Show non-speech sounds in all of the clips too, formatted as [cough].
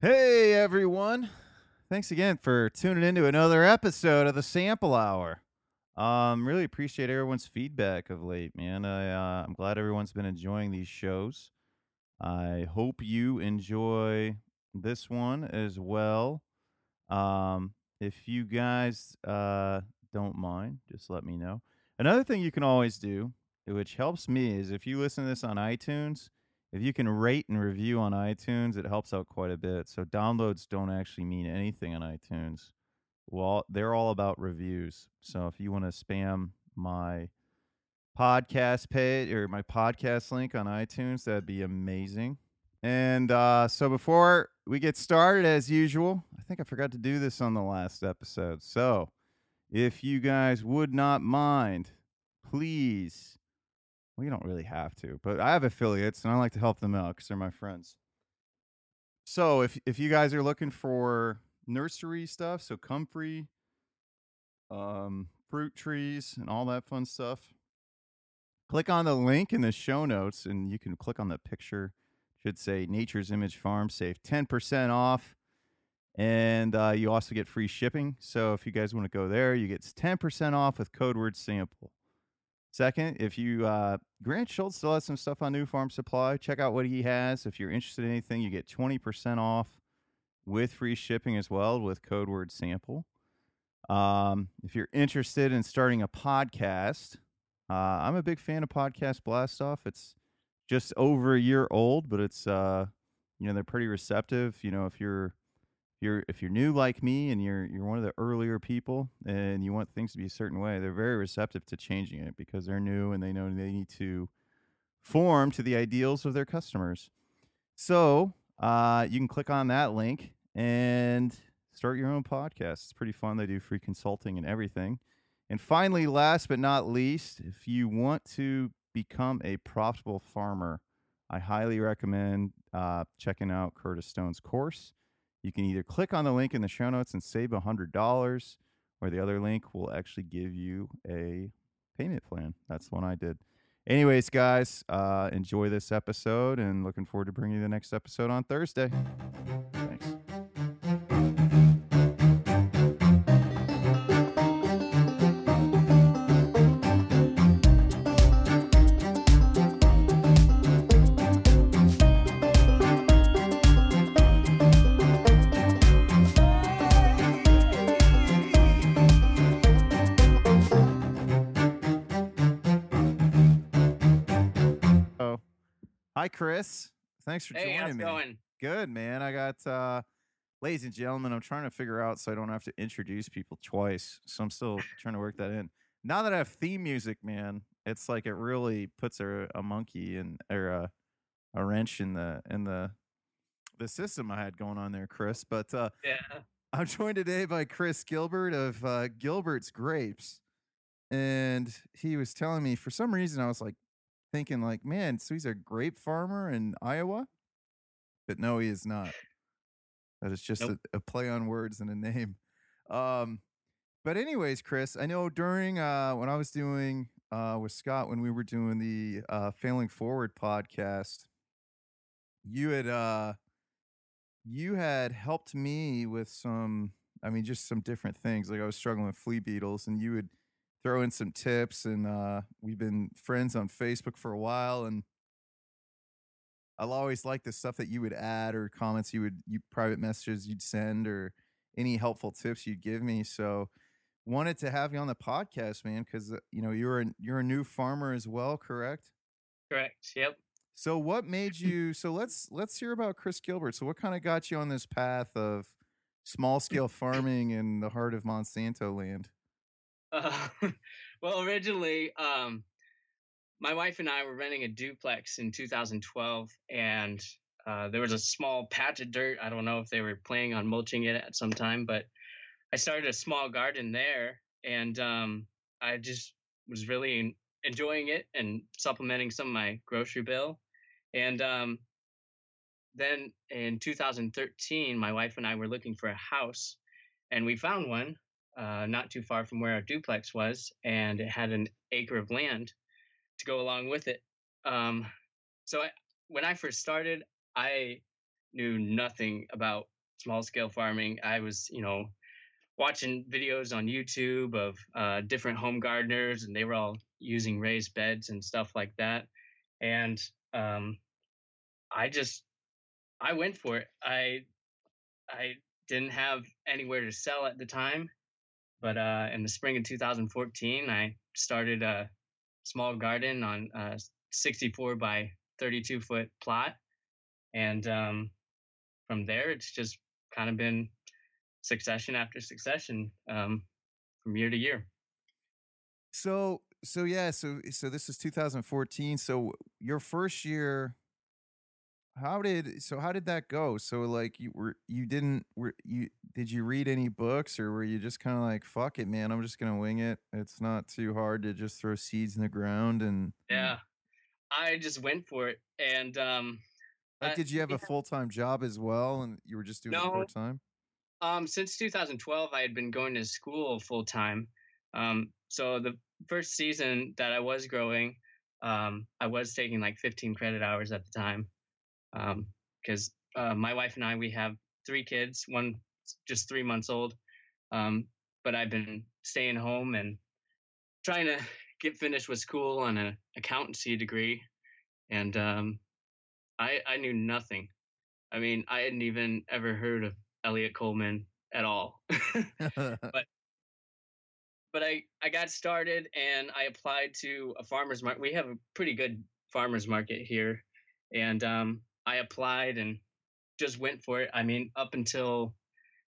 Hey everyone. Thanks again for tuning into another episode of the Sample Hour. Um really appreciate everyone's feedback of late, man. I uh, I'm glad everyone's been enjoying these shows. I hope you enjoy this one as well. Um if you guys uh don't mind, just let me know. Another thing you can always do, which helps me, is if you listen to this on iTunes, if you can rate and review on iTunes, it helps out quite a bit. So downloads don't actually mean anything on iTunes. Well, they're all about reviews. So if you want to spam my podcast page or my podcast link on iTunes, that'd be amazing. And uh, so before we get started, as usual, I think I forgot to do this on the last episode. So if you guys would not mind, please well, you don't really have to, but I have affiliates and I like to help them out because they're my friends. So if if you guys are looking for nursery stuff, so comfrey, um, fruit trees, and all that fun stuff, click on the link in the show notes, and you can click on the picture. Should say Nature's Image Farm. Save ten percent off, and uh, you also get free shipping. So if you guys want to go there, you get ten percent off with code word sample. Second, if you uh, Grant Schultz still has some stuff on New Farm Supply, check out what he has. If you're interested in anything, you get 20% off with free shipping as well with code word sample. Um, if you're interested in starting a podcast, uh, I'm a big fan of Podcast Blast Off. It's just over a year old, but it's uh, you know they're pretty receptive. You know if you're you're if you're new like me and you're you're one of the earlier people and you want things to be a certain way, they're very receptive to changing it because they're new and they know they need to form to the ideals of their customers. So uh, you can click on that link and start your own podcast. It's pretty fun. They do free consulting and everything. And finally, last but not least, if you want to become a profitable farmer, I highly recommend uh, checking out Curtis Stone's course. You can either click on the link in the show notes and save $100, or the other link will actually give you a payment plan. That's one I did. Anyways, guys, uh, enjoy this episode and looking forward to bringing you the next episode on Thursday. Chris. Thanks for Hey, how's joining it me. going? Good, man. I got, uh, ladies and gentlemen, I'm trying to figure out so I don't have to introduce people twice. So I'm still trying to work that in. Now that I have theme music, man, it's like it really puts a, a monkey in or a, a wrench in the in the the system I had going on there, Chris. But uh, Yeah. I'm joined today by Chris Gilbert of uh, Gilbert's Grapes, and he was telling me for some reason I was like thinking like, man, so he's a grape farmer in Iowa, but no, he is not. That is just Nope. a, a play on words and a name. Um, but anyways, Chris, I know during uh, when I was doing uh, with Scott when we were doing the uh, Failing Forward podcast, you had uh, you had helped me with some. I mean, just some different things. Like I was struggling with flea beetles, and you would throw in some tips. And uh, we've been friends on Facebook for a while, and I'll always like the stuff that you would add or comments you would you private messages you'd send or any helpful tips you'd give me. So wanted to have you on the podcast, man, because you know you're a you're a new farmer as well, correct? Correct. Yep. So what made [clears throat] you? So let's let's hear about Chris Gilbert. So what kind of got you on this path of small scale [clears throat] farming in the heart of Monsanto land? Uh, [laughs] well, originally, um, my wife and I were renting a duplex in 2012, and uh, there was a small patch of dirt. I don't know if they were planning on mulching it at some time, but I started a small garden there, and um, I just was really enjoying it and supplementing some of my grocery bill. And um, then in 2013, my wife and I were looking for a house, and we found one uh, not too far from where our duplex was, and it had an acre of land to go along with it. Um, so I, when I first started, I knew nothing about small scale farming. I was, you know, watching videos on YouTube of uh, different home gardeners, and they were all using raised beds and stuff like that. And um, I just, I went for it. I, I didn't have anywhere to sell at the time, but uh, in the spring of 2014, I started a small garden on a 64 by 32 foot plot, and um, from there, it's just kind of been succession after succession um, from year to year. So so yeah, so so this is 2014. So your first year, how did so how did that go? So like you were you didn't were you did you read any books or were you just kind of like fuck it, man? I'm just gonna wing it. It's not too hard to just throw seeds in the ground and yeah, I just went for it. And um, like, did you have yeah, a full time job as well, and you were just doing it no, part time? um, since 2012, I had been going to school full time. Um, so the first season that I was growing, um, I was taking like 15 credit hours at the time because um, uh, my wife and I we have three kids, one just three months old. Um, but I've been staying home and trying to get finished with school on an accountancy degree, and um, I I knew nothing. I mean, I hadn't even ever heard of Eliot Coleman at all. [laughs] [laughs] but but I I got started and I applied to a farmers market. We have a pretty good farmers market here, and um, I applied and just went for it. I mean, up until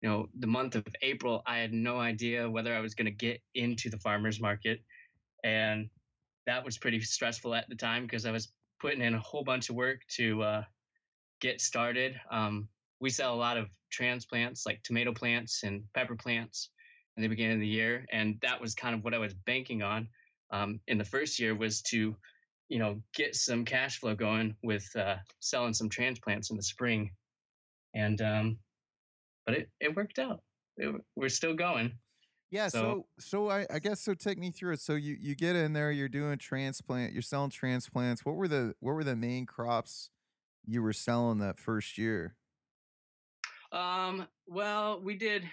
you know the month of April, I had no idea whether I was going to get into the farmers market, and that was pretty stressful at the time because I was putting in a whole bunch of work to uh, get started. Um, we sell a lot of transplants like tomato plants and pepper plants in the beginning of the year and that was kind of what i was banking on um, in the first year was to you know get some cash flow going with uh, selling some transplants in the spring. And um, but it, it worked out. It, we're still going. Yeah so so, so I, I guess so take me through it. So you you get in there you're doing transplant you're selling transplants. What were the what were the main crops you were selling that first year? Um, well, we did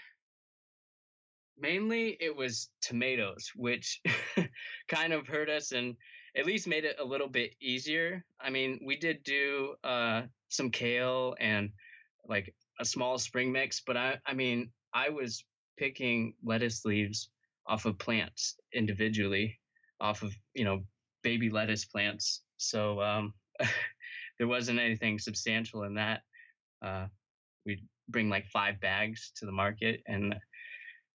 mainly it was tomatoes, which [laughs] kind of hurt us and at least made it a little bit easier. I mean, we did do uh some kale and like a small spring mix, but I I mean, I was picking lettuce leaves off of plants individually, off of, you know, baby lettuce plants. So um [laughs] there wasn't anything substantial in that. Uh we bring like five bags to the market and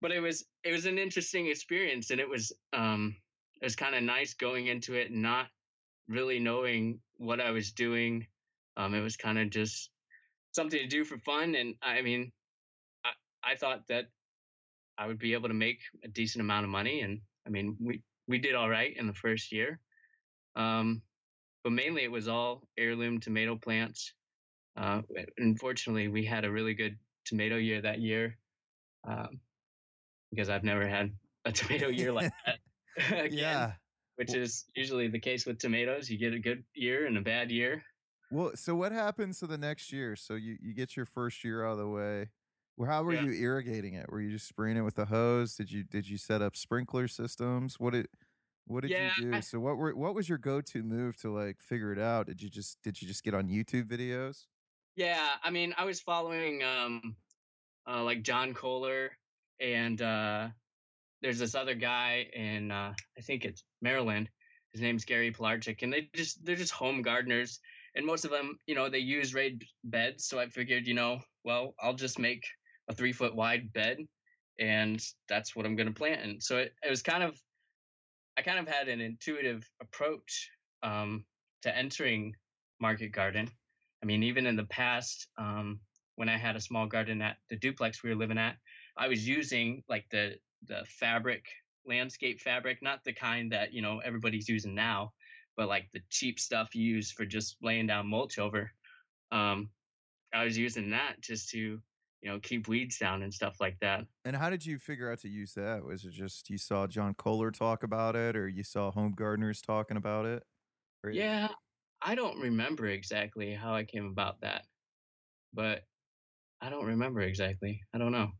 but it was it was an interesting experience and it was um it was kind of nice going into it not really knowing what I was doing um it was kind of just something to do for fun and I mean I I thought that I would be able to make a decent amount of money and I mean we we did all right in the first year um but mainly it was all heirloom tomato plants uh, unfortunately, we had a really good tomato year that year um, because I've never had a [laughs] tomato year like [laughs] that [laughs] again, yeah which is usually the case with tomatoes. You get a good year and a bad year. well so what happens to the next year so you you get your first year out of the way well, how were Yeah. you irrigating it were you just spraying it with a hose did you did you set up sprinkler systems what did what did Yeah. you do so what were what was your go-to move to like figure it out did you just did you just get on youtube videos Yeah. I mean, I was following um, uh, like John Kohler and uh, there's this other guy in uh, I think it's Maryland. His name's Gary Pilarchik, and they just they're just home gardeners, and most of them, you know, they use raised beds. So I figured, you know, well, I'll just make a three foot wide bed, and that's what I'm going to plant And So it, it was kind of, I kind of had an intuitive approach um, to entering market garden. I mean, even in the past, um, when I had a small garden at the duplex we were living at, I was using like the the fabric landscape fabric, not the kind that you know everybody's using now, but like the cheap stuff you use for just laying down mulch over. Um, I was using that just to you know keep weeds down and stuff like that. And how did you figure out to use that? Was it just you saw John Kohler talk about it, or you saw home gardeners talking about it? Or Yeah, I don't remember exactly how I came about that. but I don't remember exactly. I don't know.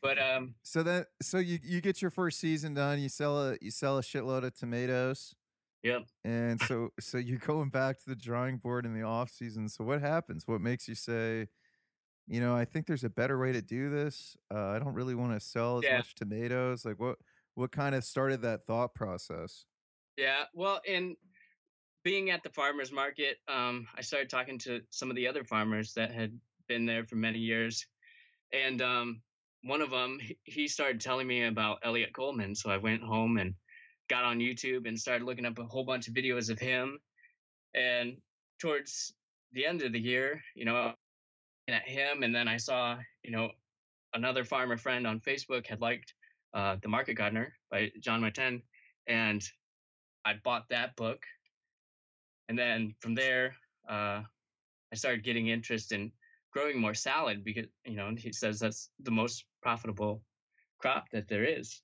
But um, so that so you you get your first season done. You sell a you sell a shitload of tomatoes, yep. and so so you're going back to the drawing board in the off season. So what happens? What makes you say, you know, I think there's a better way to do this. Uh, I don't really want to sell as Yeah. much tomatoes. Like what what kind of started that thought process? Yeah. Well, in being at the farmers market, um, I started talking to some of the other farmers that had been there for many years, and um, one of them he started telling me about Eliot Coleman. So I went home and got on YouTube and started looking up a whole bunch of videos of him. And towards the end of the year, you know, at him, and then I saw, you know, another farmer friend on Facebook had liked uh, The Market Gardener by Jean-Martin, and I bought that book. And then from there, uh, I started getting interest in growing more salad because, you know, he says that's the most profitable crop that there is.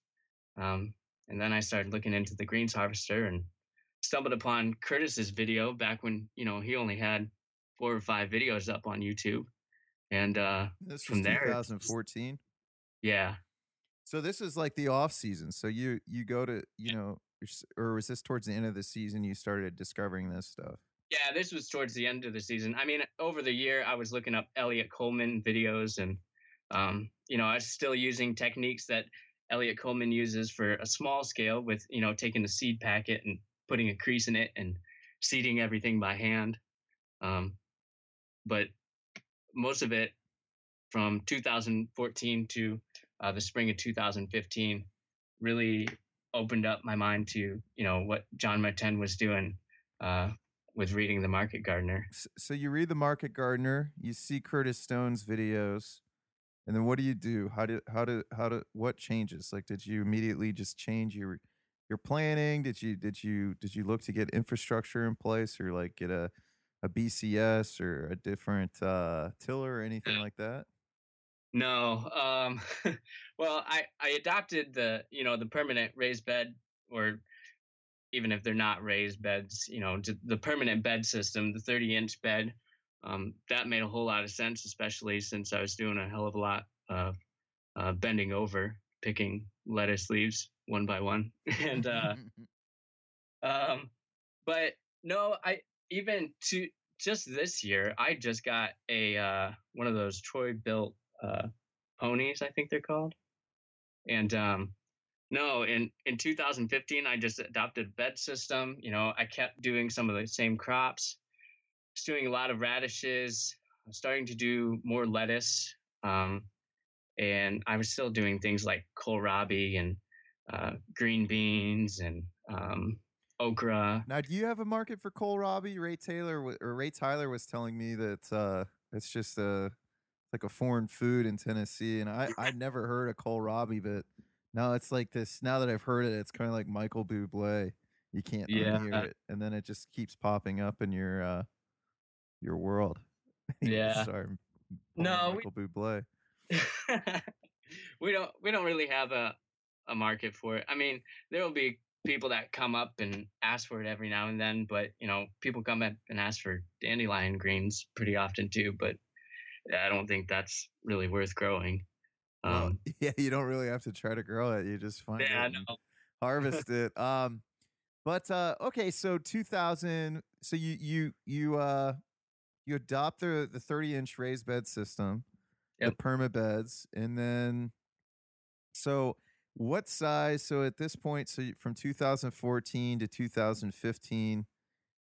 Um, and then I started looking into the greens harvester and stumbled upon Curtis's video back when, you know, he only had four or five videos up on YouTube. And uh, This was from there, 2014. yeah, So this is like the off season. So you you go to you know, or was this towards the end of the season you started discovering this stuff? Yeah, this was towards the end of the season. I mean, over the year, I was looking up Eliot Coleman videos, and um, you know, I was still using techniques that Eliot Coleman uses for a small scale, with you know, taking a seed packet and putting a crease in it and seeding everything by hand. Um, but most of it from 2014 to uh, the spring of 2015 really opened up my mind to you know what Jean-Martin was doing uh, with reading the Market Gardener. So you read the Market Gardener, you see Curtis Stone's videos, and then what do you do? How do how do how do what changes? Like, did you immediately just change your your planning? Did you did you did you look to get infrastructure in place, or like get a a BCS or a different uh, tiller or anything like that? No, um, [laughs] well, I I adopted the you know the permanent raised bed, or even if they're not raised beds, you know the permanent bed system, the 30 inch bed. Um, that made a whole lot of sense, especially since I was doing a hell of a lot of uh, bending over, picking lettuce leaves one by one, [laughs] and uh, [laughs] Um, but no, I even to just this year, I just got a uh, one of those Troy-Bilt uh, ponies, I think they're called. And um, no, in in 2015, I just adopted a bed system. You know, I kept doing some of the same crops. I was doing a lot of radishes. I was starting to do more lettuce. Um, and I was still doing things like kohlrabi and uh, green beans and um, okra. Now, do you have a market for kohlrabi? Ray Taylor or Ray Tyler was telling me that uh, it's just a like a foreign food in Tennessee, and I [laughs] I'd never heard of kohlrabi, but now it's like this. Now that I've heard it, it's kind of like Michael Bublé. You can't Yeah. unhear it, and then it just keeps popping up in your uh, your world. [laughs] Yeah. Sorry, No, we- Michael Bublé. [laughs] we don't we don't really have a a market for it. I mean, there will be people that come up and ask for it every now and then, but you know, people come up and ask for dandelion greens pretty often too. But I don't think that's really worth growing. Well, Um, [laughs] yeah, you don't really have to try to grow it. You just find yeah, it. harvest it. Um, but uh, okay, so 2000. So you you you uh you adopt the the 30 inch raised bed system, Yep. the perma beds, and then so what size? So at this point, so from 2014 to 2015,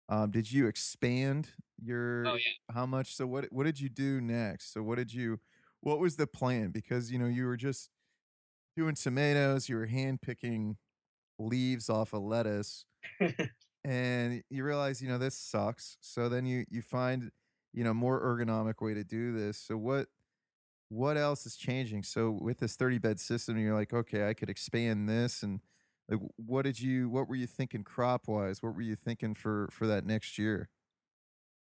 um, did you expand your oh yeah, how much? So what what did you do next? So what did you what was the plan? Because you know you were just doing tomatoes, you were hand picking leaves off of lettuce, [laughs] and you realize you know this sucks. So then you you find you know more ergonomic way to do this. So what what else is changing? So with this 30 bed system, you're like, okay, I could expand this and like what did you what were you thinking crop wise? What were you thinking for for that next year?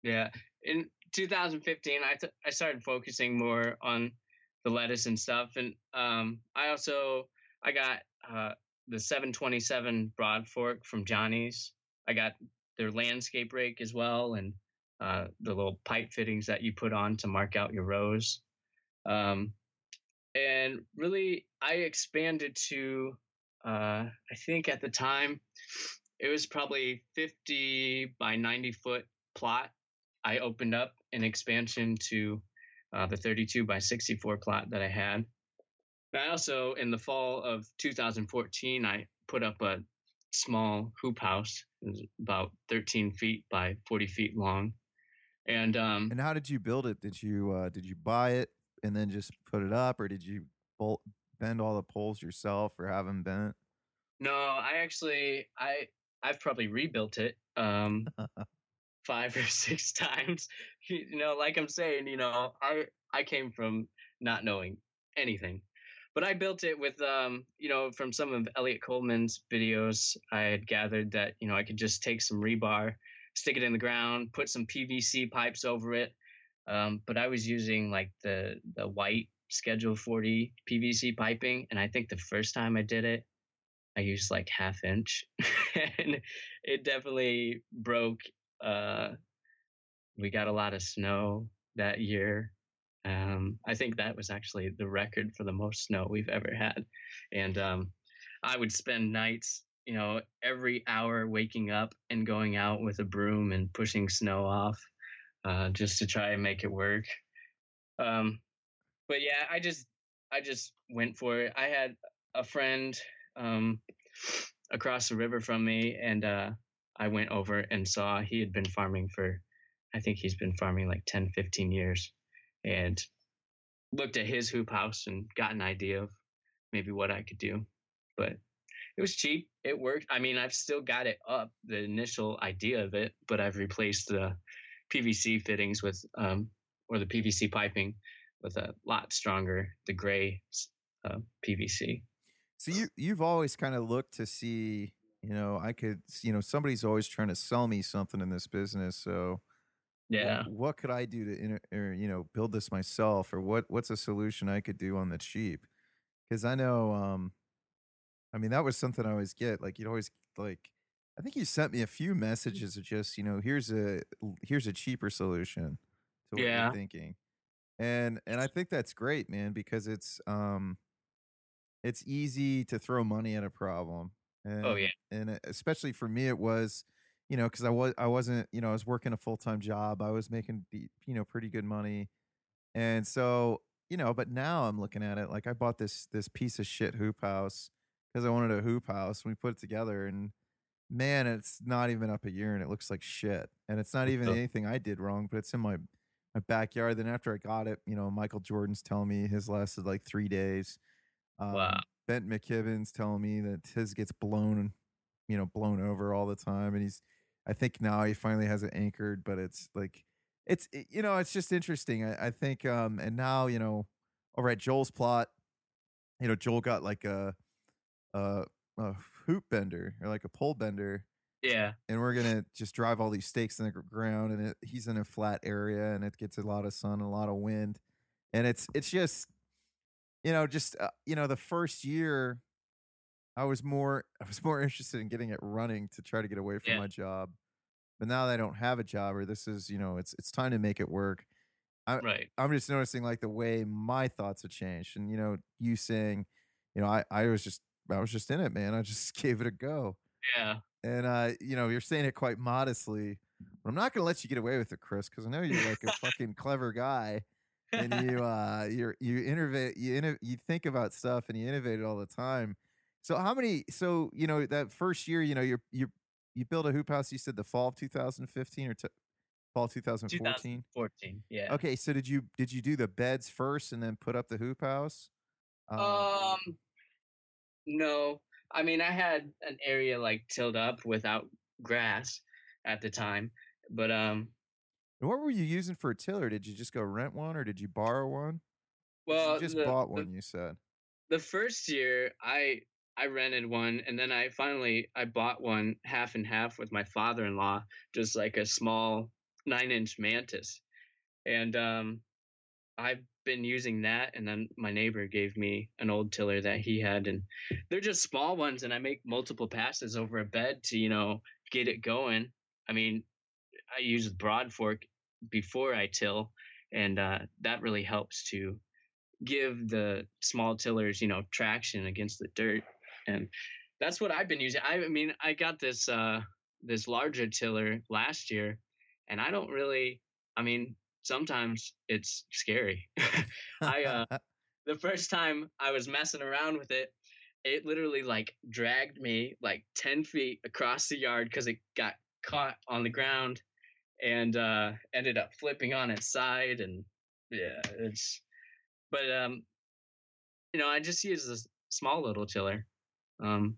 yeah. In 2015, I started focusing more on the lettuce and stuff, and um, I also I got uh, the 727 broad fork from Johnny's. I got their landscape rake as well, and uh, the little pipe fittings that you put on to mark out your rows. Um, and really, I expanded to, uh, I think at the time, it was probably 50 by 90 foot plot. I opened up an expansion to uh, the 32 by 64 plot that I had. I also, in the fall of 2014, I put up a small hoop house, about 13 feet by 40 feet long. And um, and how did you build it? Did you uh, did you buy it and then just put it up, or did you bolt, bend all the poles yourself, or have them bent? No, I actually I I've probably rebuilt it um, [laughs] five or [laughs] six times. You know, like I'm saying, you know, I I came from not knowing anything but I built it with, um, you know, from some of Eliot Coleman's videos, I had gathered that, you know, I could just take some rebar, stick it in the ground, put some PVC pipes over it. Um, but I was using like the the white Schedule 40 PVC piping, and I think the first time I did it, I used like half inch, [laughs] and it definitely broke. Uh, we got a lot of snow that year, um, I think that was actually the record for the most snow we've ever had. And um, I would spend nights, you know, every hour waking up and going out with a broom and pushing snow off uh, just to try and make it work. Um, but yeah, I just, I just went for it. I had a friend um, across the river from me, and uh, I went over and saw he had been farming for, I think he's been farming like 10, 15 years and looked at his hoop house and got an idea of maybe what I could do. But it was cheap. It worked. I mean, I've still got it up, the initial idea of it, but I've replaced the PVC fittings with, um, or the PVC piping with a lot stronger, the gray uh, PVC. So you you've always kind of looked to see, you know, I could, you know, somebody's always trying to sell me something in this business. So yeah. What could I do to, inter- or, you know, build this myself, or what what's a solution I could do on the cheap? Because I know, um, I mean, that was something I always get. Like you'd always like, I think you sent me a few messages of just, you know, here's a here's a cheaper solution to what Yeah. you're thinking, and and I think that's great, man, because it's um it's easy to throw money at a problem, Oh and yeah. and especially for me, it was you know, because I was I wasn't, you know, I was working a full time job. I was making the, you know, pretty good money, and so you know, but now I'm looking at it like I bought this this piece of shit hoop house because I wanted a hoop house. We put it together, and man, it's not even up a year, and it looks like shit. And it's not even [laughs] anything I did wrong, but it's in my my backyard. Then after I got it, you know, Michael Jordan's telling me his lasted like three days. Um, Wow. Bent McKibben's telling me that his gets blown, you know, blown over all the time, and he's I think now he finally has it anchored, but it's like it's it- you know it's just interesting. I, I think um and now you know over at Joel's plot, you know Joel got like a a, a hoop bender or like a pole bender, Yeah. and we're gonna just drive all these stakes in the ground, and it, he's in a flat area, and it gets a lot of sun and a lot of wind, and it's it's just you know just uh, you know the first year I was more [laughs] I was more interested in getting it running to try to get away from Yeah. my job. But now that I don't have a job or this is, you know, it's it's time to make it work. I Right. I'm just noticing like the way my thoughts have changed. And you know, you saying, you know, I I was just I was just in it, man. I just [laughs] gave it a go. Yeah. And uh, you know, you're saying it quite modestly. But I'm not gonna let you get away with it, Chris, because I know you're like a fucking clever guy. And [laughs] you uh you're you innovate you inno- you think about stuff and you innovate it all the time. So how many so you know that first year, you know, you're you you built a hoop house, you said the fall of 2015 or t- fall 2014? 2014. Yeah. Okay, so did you did you do the beds first and then put up the hoop house? Um, Um, no. I mean, I had an area like tilled up without grass at the time, but um, and what were you using for a tiller? Did you just go rent one or did you borrow one? well, you just the, bought the- one, you said. the first year I I rented one and then I finally I bought one half and half with my father-in-law, just like a small 9-inch mantis. And um I've been using that and then my neighbor gave me an old tiller that he had and they're just small ones and I make multiple passes over a bed to, you know, get it going. I mean, I use broad fork before I till, and uh, that really helps to give the small tillers, you know, traction against the dirt. And that's what I've been using. I, I mean, I got this uh, this larger tiller last year, and I don't really. I mean, sometimes it's scary. [laughs] I uh, [laughs] the first time I was messing around with it, it literally like dragged me like 10 feet across the yard because it got caught on the ground and uh ended up flipping on its side and yeah it's but um you know i just use this small little tiller um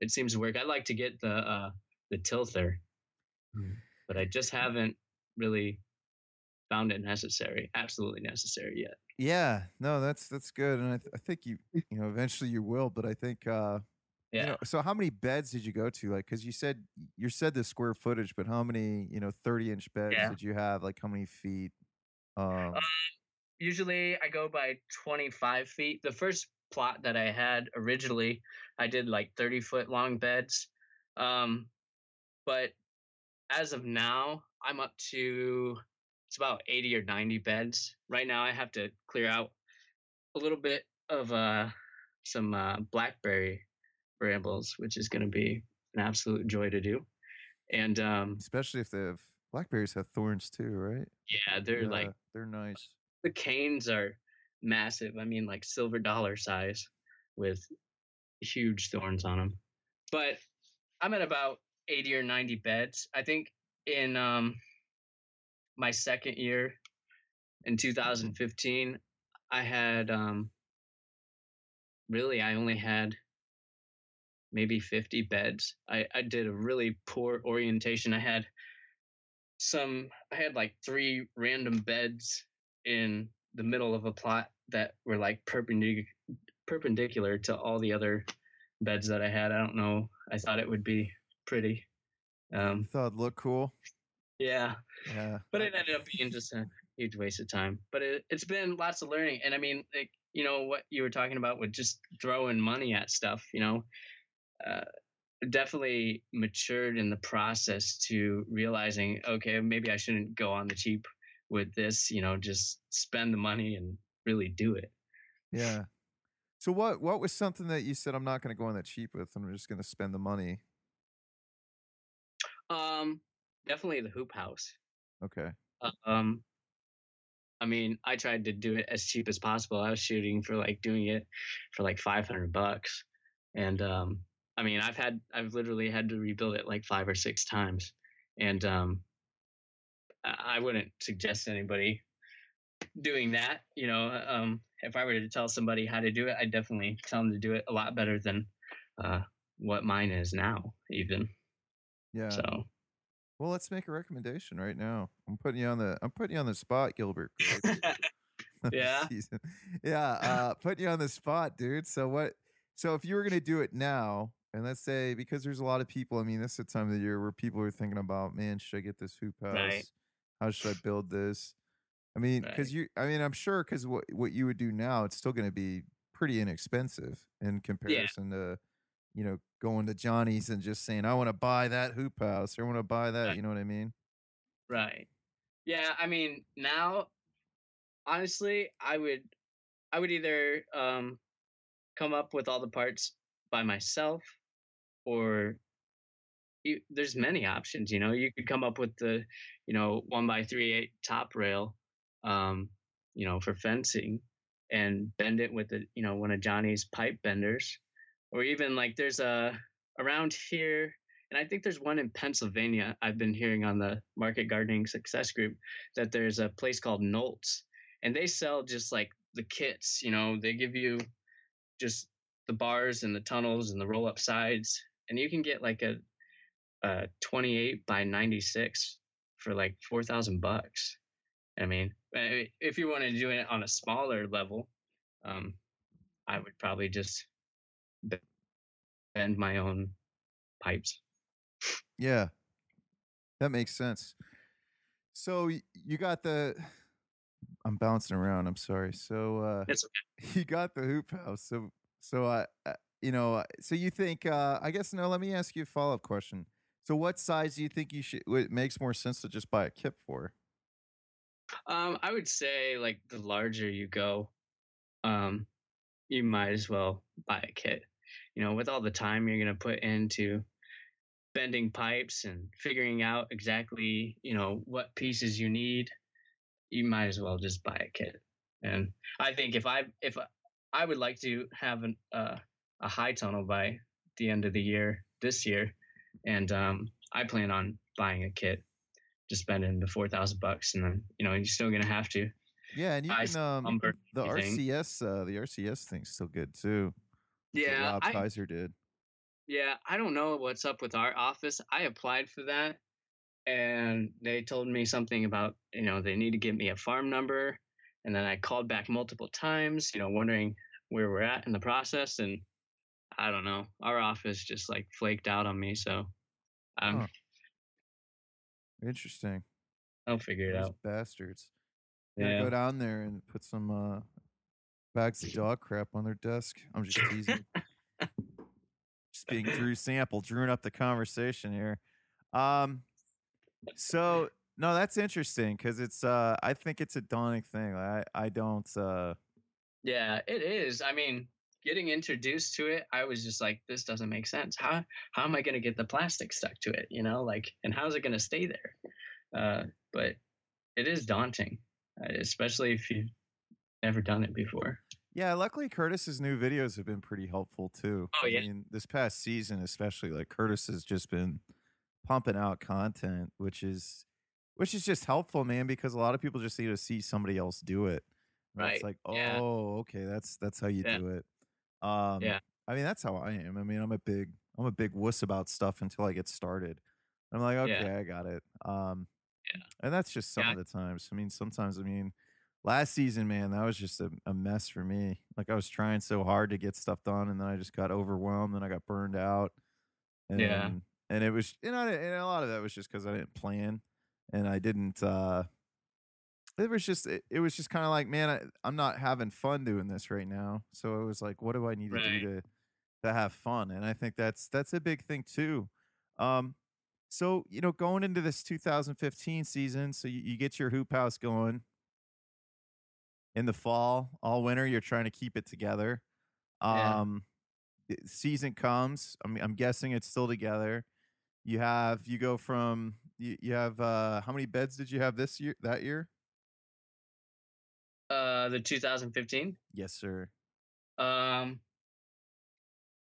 it seems to work i like to get the uh the tilther Mm. but i just haven't really found it necessary absolutely necessary yet Yeah, no, that's that's good, and I, th- I think you you know eventually you will, but I think uh, yeah you know. So how many beds did you go to? Like, because you said you said the square footage, but how many you know thirty inch beds Yeah. did you have? Like how many feet? Um, usually I go by 25 feet. The first plot that I had originally, I did like 30 foot long beds. Um, but as of now, I'm up to it's about 80 or 90 beds. Right now, I have to clear out a little bit of uh, some uh, blackberry brambles, which is going to be an absolute joy to do. And um, especially if they have blackberries have thorns too, right? yeah, they're like they're nice. the canes are massive. I mean, like silver dollar size with huge thorns on them. But I'm at about 80 or 90 beds. I think in um, my second year in 2015, I had um, really, I only had maybe 50 beds. I, I did a really poor orientation. I had some, I had like three random beds in the middle of a plot that were like perpendicular perpendicular to all the other beds that I had. I don't know. I thought it would be pretty. Um, thought it'd look cool. yeah, Yeah. but it ended up being just a huge waste of time. But it, it's been lots of learning, and I mean, like you know what you were talking about with just throwing money at stuff. You know, uh, definitely matured in the process to realizing, okay, maybe I shouldn't go on the cheap with this. You know, just spend the money and really do it. Yeah. So what what was something that you said I'm not going to go on that cheap with? I'm just going to spend the money. Um, definitely the hoop house. Okay. Um, I mean, I tried to do it as cheap as possible. I was shooting for like doing it for like 500 bucks. And um, I mean, I've had, I've literally had to rebuild it like five or six times. And um, I wouldn't suggest anybody doing that. You know, um, if I were to tell somebody how to do it, I'd definitely tell them to do it a lot better than uh, what mine is now, even. Yeah. So, Well, let's make a recommendation right now. I'm putting you on the I'm putting you on the spot, Gilbert. [laughs] [laughs] Yeah? Yeah, [laughs] uh putting you on the spot, dude. So what so if you were gonna do it now, and let's say because there's a lot of people, I mean, this is the time of the year where people are thinking about, man, should I get this hoop house? Right. How should I [sighs] build this? I mean, because Right. you I mean, I'm sure because what what you would do now, it's still gonna be pretty inexpensive in comparison to you know, going to Johnny's and just saying, I want to buy that hoop house or I want to buy that. Right. You know what I mean? Right. Yeah, I mean, now honestly, I would I would either um come up with all the parts by myself or you, there's many options, you know. You could come up with the, you know, one by three eight top rail, um, you know, for fencing and bend it with the, you know, one of Johnny's pipe benders. Or even like there's a around here and I think there's one in Pennsylvania. I've been hearing on the Market Gardening Success Group that there's a place called Nolt's, and they sell just like the kits. You know, they give you just the bars and the tunnels and the roll up sides, and you can get like a, a 28 by 96 for like four thousand bucks. I mean, eh, if you wanted to do it on a smaller level, um, I would probably just bend my own pipes. Yeah. That makes sense. So you got the I'm bouncing around. I'm sorry. So uh okay. [laughs] you got the hoop house. So so I uh, you know, uh, so you think uh I guess no, let me ask you a follow-up question. So, what size do you think you should? It makes more sense to just buy a kit for. Um, I would say like the larger you go, um, you might as well buy a kit. You know, with all the time you're gonna put into bending pipes and figuring out exactly, you know, what pieces you need, you might as well just buy a kit. And I think if I if I would like to have an, uh, a high tunnel by the end of the year this year, and um, I plan on buying a kit, just spending the four thousand bucks, and then you know you're still gonna have to. Yeah, and you can um the. RCS uh the RCS thing's still good too. Yeah, Rob I Kaiser did. yeah I don't know what's up with our office. I applied for that, and they told me something about you know they need to give me a farm number, and then I called back multiple times, you know, wondering where we're at in the process, and I don't know. Our office just like flaked out on me, so um, Huh. Interesting. I'll figure it Those out. bastards. Yeah. go down there and put some uh bags of dog crap on their desk. I'm just teasing. just being [laughs] Drew sample, drewing up the conversation here. Um so no, that's interesting because it's uh I think it's a daunting thing. I I don't uh Yeah, it is. I mean, getting introduced to it, I was just like, this doesn't make sense. How how am I going to get the plastic stuck to it? You know, like, and how's it going to stay there? Uh, but it is daunting, uh, especially if you've never done it before. Yeah, luckily Curtis's new videos have been pretty helpful too. Oh, yeah. I mean, this past season especially, like Curtis has just been pumping out content, which is which is just helpful, man, because a lot of people just need to see somebody else do it. And It's Right. like, Yeah. oh, okay, that's that's how you Yeah. do it. Um Yeah. I mean, that's how I am. I mean, I'm a big I'm a big wuss about stuff until I get started. I'm like, okay, Yeah. I got it. Um Yeah. and that's just some Yeah. of the times. I mean, sometimes I mean last season, man, that was just a, a mess for me. Like I was trying so hard to get stuff done, and then I just got overwhelmed, and I got burned out. And Yeah. and it was, you know, and a lot of that was just because I didn't plan, and I didn't. uh It was just, it, it was just kind of like, man, I, I'm not having fun doing this right now. So it was like, what do I need to do to to have fun? And I think that's that's a big thing too. Um, so you know, going into this 2015 season, so you, you get your hoop house going in the fall, all winter. You're trying to keep it together. Um, the season comes. I mean, I'm guessing it's still together. You have you go from you, you have uh how many beds did you have this year that year? Uh, the 2015. Yes, sir. Um,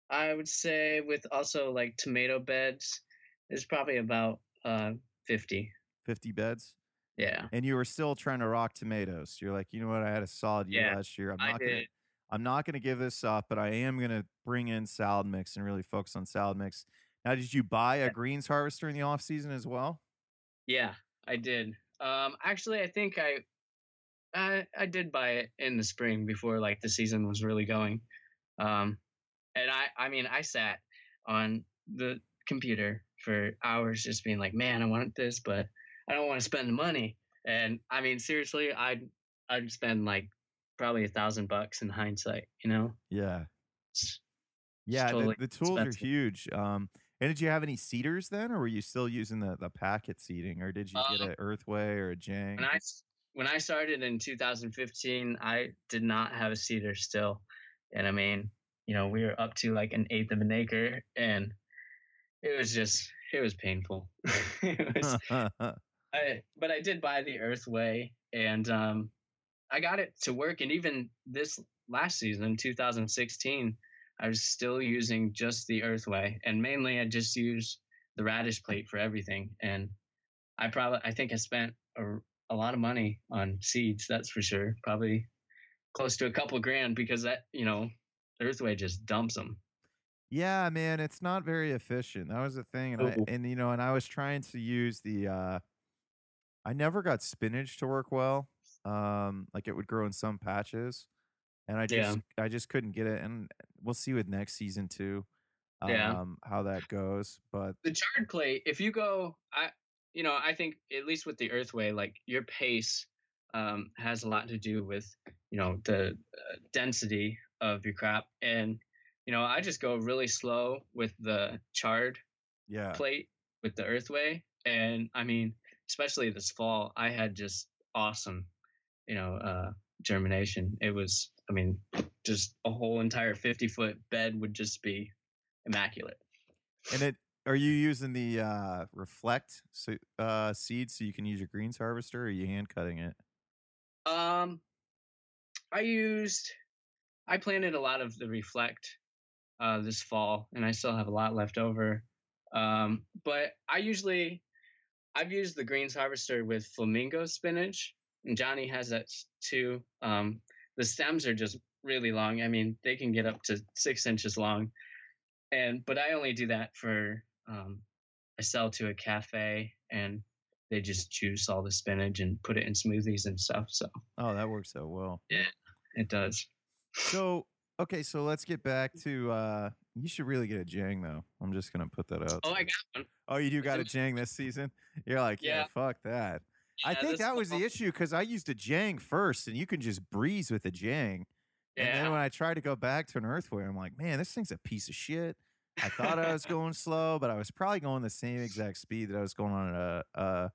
I would say with also like tomato beds, there's probably about uh 50. 50 beds. Yeah. And you were still trying to rock tomatoes. You're like, you know what? I had a solid year Yeah, last year. I'm I not gonna did. I'm not gonna give this up, but I am gonna bring in salad mix and really focus on salad mix. Now, did you buy a Yeah. greens harvester in the off season as well? Yeah, I did. Um, actually, I think I, I, I did buy it in the spring before like the season was really going. Um, and I, I mean, I sat on the computer for hours just being like, man, I want this, but I don't want to spend the money. And I mean, seriously, I'd, I'd spend like probably a thousand bucks in hindsight, you know? Yeah. It's- Yeah, totally the, the tools expensive. are huge. Um, and did you have any seeders then, or were you still using the, the packet seeding, or did you get Um, an Earthway or a Jang? when I when I started in 2015, I did not have a seeder still, and I mean, you know, we were up to like an eighth of an acre, and it was just it was painful. [laughs] it was, [laughs] I, but I did buy the Earthway, and um, I got it to work. And even this last season, 2016, I was still using just the Earthway, and mainly I just use the radish plate for everything. And I probably I think I spent a, a lot of money on seeds. That's for sure. Probably close to a couple grand because that you know Earthway just dumps them. Yeah, man, it's not very efficient. That was the thing, and I, and you know, and I was trying to use the. uh I never got spinach to work well. Um, like it would grow in some patches, and I Yeah. just I just couldn't get it. And we'll see with next season too, Yeah. um, how that goes. But the chard plate if you go i you know i think at least with the earthway like your pace um, has a lot to do with you know the uh, density of your crop and you know i just go really slow with the chard yeah, plate with the Earthway, and I mean, especially this fall, I had just awesome, you know, uh, germination. It was, I mean, just a whole entire 50 foot bed would just be immaculate. And it are you using the uh, reflect so, uh, seed so you can use your greens harvester, or are you hand cutting it? Um, I used, I planted a lot of the reflect uh, this fall, and I still have a lot left over. Um, but I usually, I've used the greens harvester with flamingo spinach, and Johnny has that too. Um, the stems are just really long. I mean, they can get up to six inches long, and but I only do that for um, I sell to a cafe, and they just juice all the spinach and put it in smoothies and stuff. So Oh, that works so well. yeah, it does. So okay, so let's get back to uh you should really get a Jang though. I'm just gonna put that out. Oh. I got one. Oh, you do got a. Jang this season? You're like, yeah, Yeah. fuck that. I think that was the issue because I used a Jang first, and you can just breeze with a Jang. Yeah. And then when I tried to go back to an Earthway, I'm like, man, this thing's a piece of shit. I thought I was going slow, but I was probably going the same exact speed that I was going on uh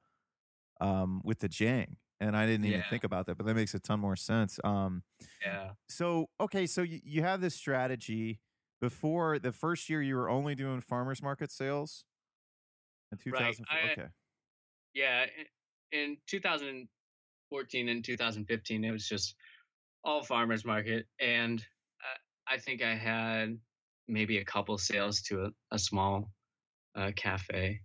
um with the Jang. And I didn't even Yeah. think about that, but that makes a ton more sense. Um yeah. so okay, so you, you have this strategy. Before the first year, you were only doing farmers market sales. In Right, 2004, I- uh, okay, Yeah. In 2014 and 2015, it was just all farmers market, and uh, I think I had maybe a couple sales to a, a small uh, cafe.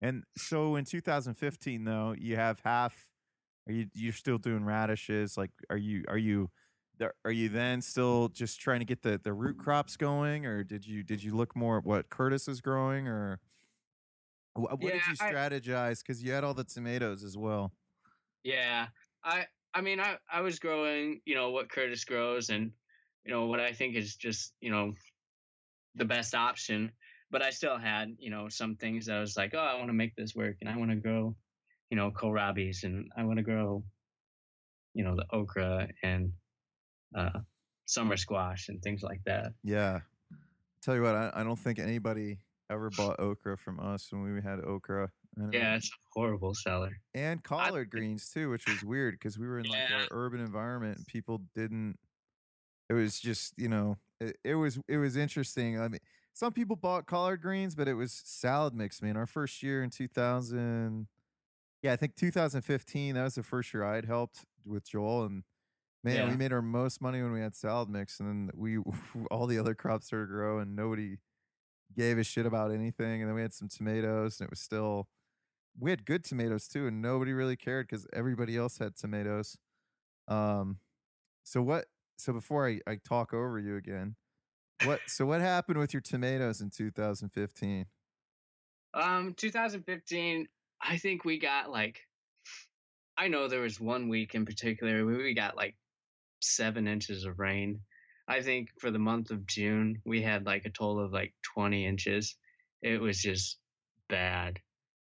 and so in 2015, though, you have half. Are you you're still doing radishes? Like, are you are you are you then still just trying to get the the root crops going, or did you did you look more at what Curtis is growing, or wh- what did you strategize? Because you had all the tomatoes as well. Yeah, I I mean I I was growing, you know, what Curtis grows and you know what I think is just, you know, the best option, but I still had, you know, some things that I was like, "Oh, I want to make this work and I want to grow, you know, kohlrabis and I want to grow you know, the okra and uh summer squash and things like that." Yeah. Tell you what, I, I don't think anybody ever bought okra from us when we had okra. And Yeah, it's a horrible seller. and collard greens too, which was weird because we were in like Yeah. an urban environment and people didn't. It was just you know it, it was it was interesting. I mean, some people bought collard greens, but it was salad mix. Man, our first year in two thousand, yeah, I think two thousand fifteen. That was the first year I had helped with Joel, and man, we made our most money when we had salad mix, and then we [laughs] all the other crops started to grow, and nobody gave a shit about anything. And then we had some tomatoes, and it was still we had good tomatoes too, and nobody really cared because everybody else had tomatoes. Um, so what? So before I, I talk over you again, what? So what happened with your tomatoes in 2015? Um, 2015, I think we got like, I know there was one week in particular where we got like seven inches of rain. I think for the month of June, we had like a total of like 20 inches. It was just bad.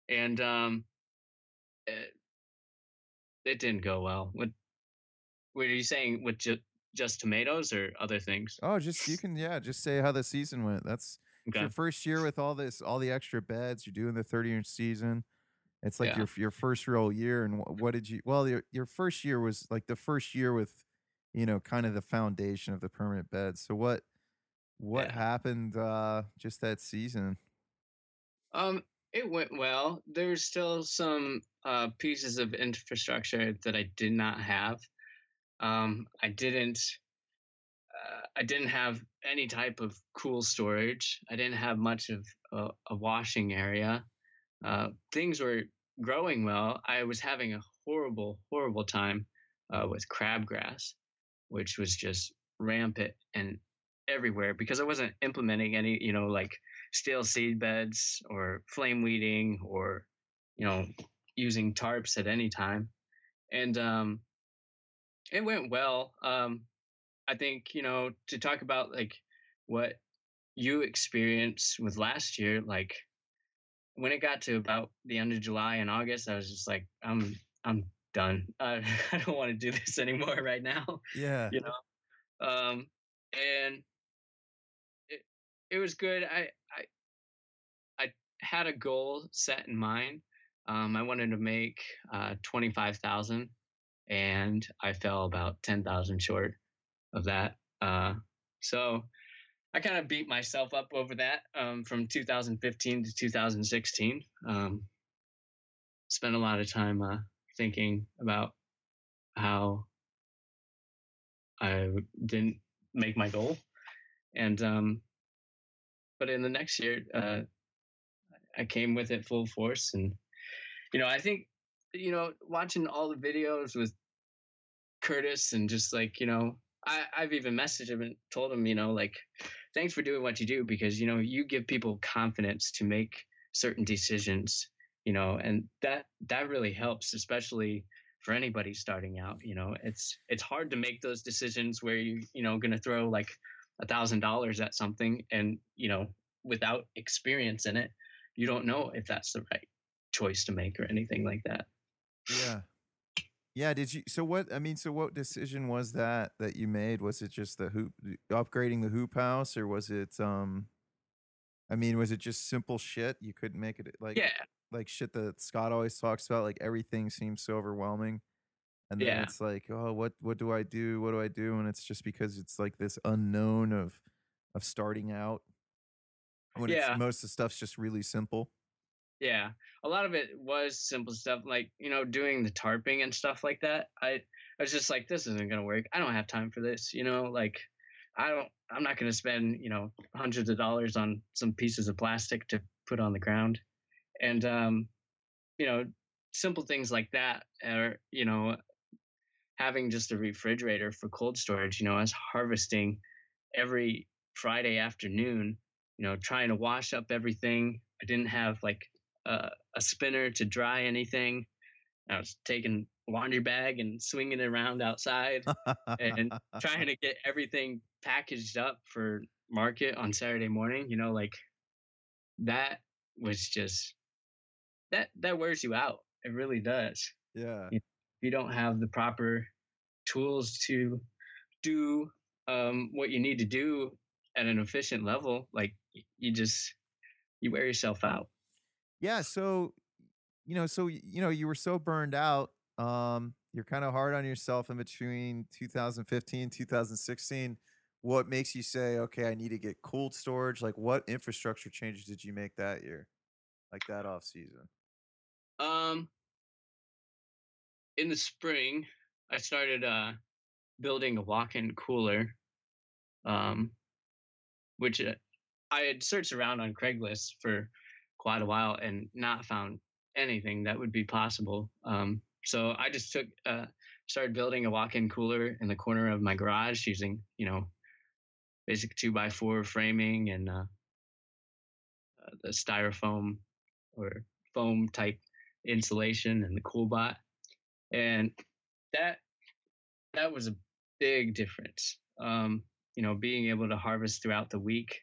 And, um, it, it didn't go well. What, are you saying with just tomatoes or other things? Oh, just you can yeah, just say how the season went. That's Okay. your first year with all this, all the extra beds. You're doing the 30 inch season. It's like Yeah. your your first real year. And wh- what did you? Well, your your first year was like the first year with, you know, kind of the foundation of the permanent beds. So what, what Yeah. happened uh just that season? Um, it went well. There's still some uh, pieces of infrastructure that I did not have. Um, I didn't. Uh, I didn't have any type of cool storage. I didn't have much of a, a washing area. Uh, things were growing well. I was having a horrible, horrible time uh, with crabgrass, which was just rampant and everywhere because I wasn't implementing any, you know, like stale seed beds or flame weeding or you know using tarps at any time and um it went well um i think you know to talk about like what you experienced with last year like when it got to about the end of july and august i was just like i'm i'm done [laughs] uh, [laughs] i don't want to do this [laughs] anymore right now Yeah. you know um and it it was good i i i had a goal set in mind. Um, I wanted to make uh, twenty five thousand, and I fell about ten thousand short of that. Uh, so I kind of beat myself up over that um, from 2015 to 2016. Um, spent a lot of time uh, thinking about how I didn't make my goal, and um, but in the next year, uh, I came with it full force, and you know, I think you know, watching all the videos with Curtis and just like you know, I I've even messaged him and told him, you know, like thanks for doing what you do because you know you give people confidence to make certain decisions you know and that that really helps especially for anybody starting out you know it's it's hard to make those decisions where you you know to throw like a thousand dollars at something and you know without experience in it you don't know if that's the right choice to make or anything like that Yeah. Yeah, did you so what I mean, so what decision was that that you made? Was it just the hoop upgrading the hoop house or was it um I mean, was it just simple shit? You couldn't make it like yeah like shit that Scott always talks about, like everything seems so overwhelming. And then yeah it's like, oh, what what do I do? What do I do? And it's just because it's like this unknown of of starting out when it's yeah most of the stuff's just really simple. Yeah, a lot of it was simple stuff like you know doing the tarping and stuff like that. I I was just like, this isn't gonna work. I don't have time for this. You know, like I don't. I'm not gonna spend you know hundreds of dollars on some pieces of plastic to put on the ground, and um, you know, simple things like that, or you know, having just a refrigerator for cold storage. You know, as harvesting every Friday afternoon. You know, trying to wash up everything. I didn't have like uh, a spinner to dry anything. I was taking laundry bag and swinging it around outside and trying to get everything packaged up for market on Saturday morning. You know, like that was just that that wears you out. It really does. yeah. You- If you don't have the proper tools to do um, what you need to do at an efficient level, like you just you wear yourself out. Yeah, so you know, so you know, you were so burned out. Um, you're kind of hard on yourself in between 2015, 2016. What makes you say, okay, I need to get cold storage? Like, what infrastructure changes did you make that year, like that off season? Um, in the spring, I started uh, building a walk-in cooler, um, which uh, I had searched around on Craigslist for quite a while and not found anything that would be possible. Um, so I just took uh, started building a walk-in cooler in the corner of my garage using, you know, basic two by four framing and uh, uh, the styrofoam or foam type insulation and the CoolBot, and that that was a big difference. Um, you know, being able to harvest throughout the week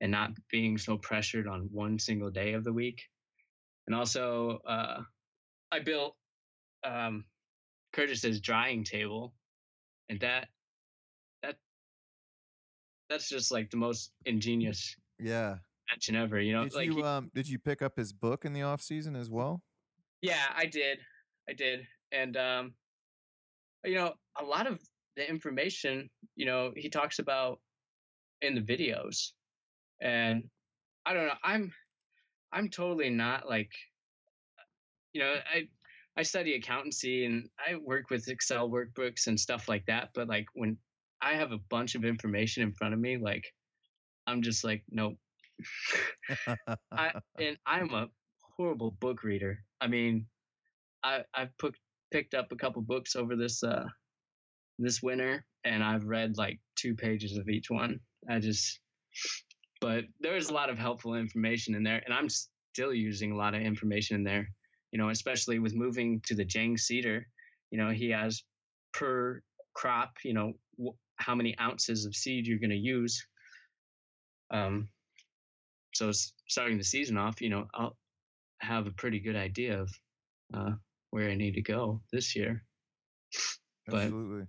and not being so pressured on one single day of the week. And also, uh, I built um, Curtis's drying table, and that that that's just like the most ingenious Yeah. invention ever. You know, Did like you he- um did you pick up his book in the off season as well? Yeah, I did. I did. And um you know, a lot of the information, you know, he talks about in the videos. And I don't know, I'm I'm totally not like you know, I I study accountancy and I work with Excel workbooks and stuff like that, but like when I have a bunch of information in front of me, like I'm just like, nope. [laughs] I [laughs] and I'm a horrible book reader. I mean, I I've put, picked up a couple books over this uh this winter and I've read like two pages of each one. I just but there's a lot of helpful information in there and I'm still using a lot of information in there. You know, especially with moving to the Jang seeder, you know, he has per crop, you know, wh- how many ounces of seed you're going to use. Um so starting the season off, you know, I'll have a pretty good idea of uh, where I need to go this year. But Absolutely.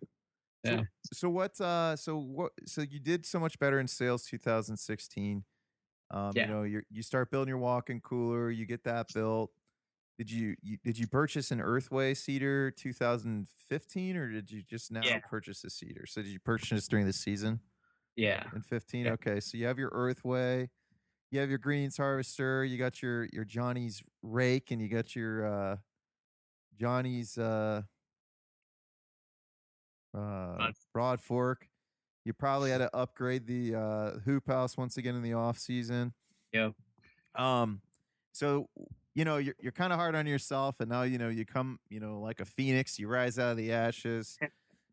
Yeah, So, so what uh so what so you did so much better in sales 2016 Um, you know, you you start building your walk-in cooler, you get that built. Did you, you did you purchase an Earthway seeder 2015 or did you just now Yeah. purchase a seeder? So did you purchase during the season Yeah. in 15? Yeah. Okay, so you have your Earthway, you have your greens harvester, you got your your Johnny's rake, and you got your uh Johnny's uh uh Broad- fork. You probably had to upgrade the uh hoop house once again in the off season. Yep. Um, so you know you're you're kind of hard on yourself, and now you know you come, you know, like a phoenix, you rise out of the ashes. [laughs]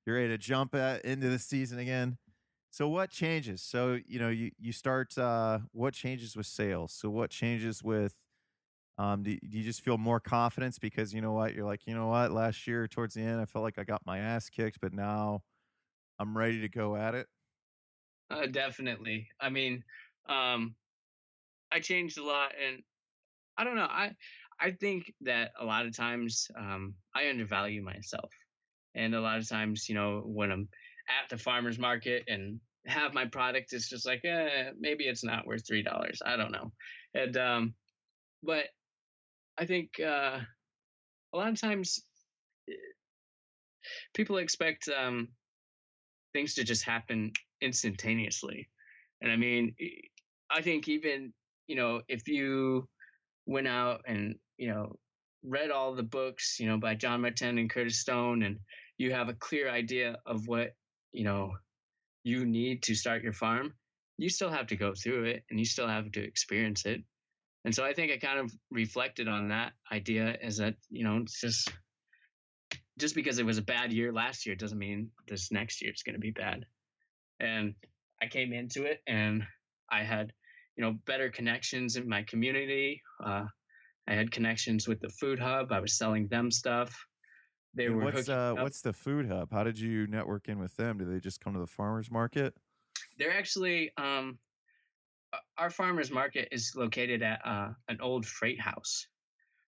You're ready to jump at, into the season again. So what changes? So you know you you start. Uh, what changes with sales? So what changes with? Um, do, do you just feel more confidence because you know what you're like? You know what? Last year towards the end, I felt like I got my ass kicked, but now I'm ready to go at it. Uh, definitely. I mean, um, I changed a lot, and I don't know. I I think that a lot of times um, I undervalue myself, and a lot of times, you know, when I'm at the farmers market and have my product, it's just like, eh, maybe it's not worth three dollars. I don't know, and um, but I think uh, a lot of times eh, people expect um, things to just happen instantaneously. And I mean, I think even, you know, if you went out and, you know, read all the books, you know, by Jean-Martin and Curtis Stone, and you have a clear idea of what, you know, you need to start your farm, you still have to go through it and you still have to experience it. And so I think I kind of reflected on that idea is that, you know, it's just just because it was a bad year last year doesn't mean this next year it's going to be bad. And I came into it and I had, you know, better connections in my community. Uh, I had connections with the food hub. I was selling them stuff. They And were what's uh what's the food hub? How did you network in with them? Do they just come to the farmers market? They're actually um, our farmers market is located at uh, an old freight house.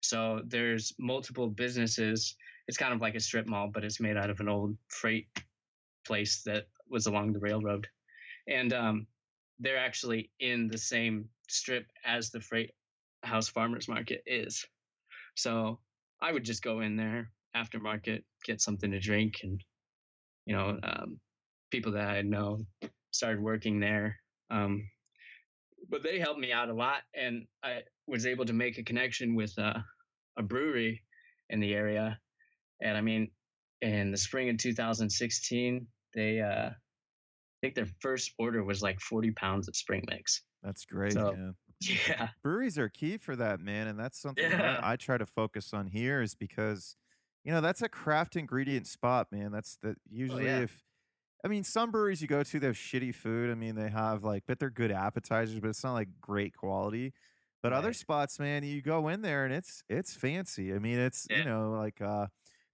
So there's multiple businesses. It's kind of like a strip mall, but it's made out of an old freight place that was along the railroad. And um, they're actually in the same strip as the freight house farmers market is. So I would just go in there after market, get something to drink, and you know, um, people that I know started working there. Um, but they helped me out a lot, and I was able to make a connection with uh, a brewery in the area. And I mean, in the spring of 2016, they uh, I think their first order was like 40 pounds of spring mix. That's great, So, man. [laughs] Yeah, breweries are key for that man and that's something Yeah. I, I try to focus on here is because you know that's a craft ingredient spot man that's the usually yeah. if i mean some breweries you go to they have shitty food i mean they have like but they're good appetizers but it's not like great quality. But other spots man you go in there and it's it's fancy. I mean it's you know like uh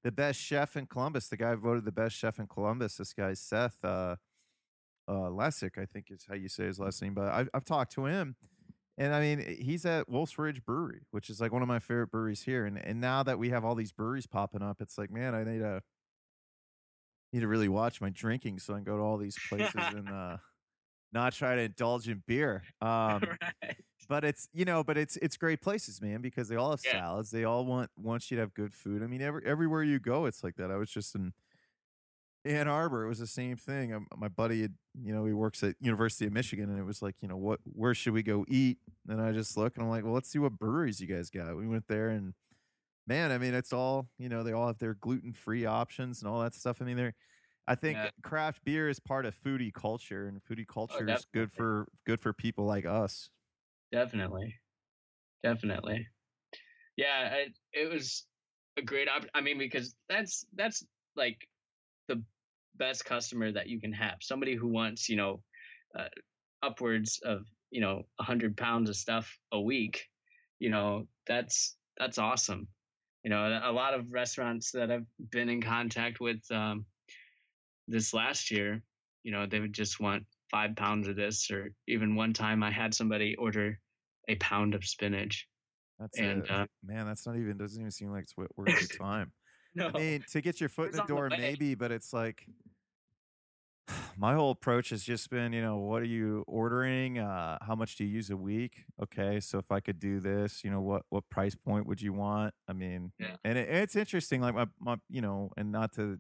the best chef in columbus the guy voted the best chef in columbus this guy seth uh uh lessick i think is how you say his last name but i've, I've talked to him and I mean, he's at Wolf's Ridge Brewery, which is like one of my favorite breweries here. And and now that we have all these breweries popping up, it's like, man, I need to need to really watch my drinking so I can go to all these places and [laughs] uh not try to indulge in beer. [laughs] Um right. but it's you know, but it's it's great places, man, because they all have Yeah. salads. They all want want you to have good food. I mean, every everywhere you go, it's like that. I was just in Ann Arbor, it was the same thing. Um, my buddy, had, you know, he works at University of Michigan, and it was like, you know, what, where should we go eat? And I just look, and I'm like, well, let's see what breweries you guys got. We went there, and man, I mean, it's all, you know, they all have their gluten free options and all that stuff. I mean, they're, I think Yeah. craft beer is part of foodie culture, and foodie culture is good for good for people like us. Definitely. Definitely. Yeah, I, it was a great op- I mean because that's that's like the best customer that you can have. Somebody who wants, you know, uh, upwards of, you know, 100 pounds of stuff a week, you know, that's that's awesome. You know, a lot of restaurants that I've been in contact with um this last year, you know, they would just want 5 pounds of this or even one time I had somebody order a pound of spinach. That's And, it. uh, man, that's not even doesn't even seem like it's wo- worth the [laughs] time. No, I mean, to get your foot in the door, maybe, but it's like My whole approach has just been, you know, what are you ordering? Uh, how much do you use a week? Okay, so if I could do this, you know, what what price point would you want? I mean, Yeah. and it, it's interesting, like my my, you know, and not to,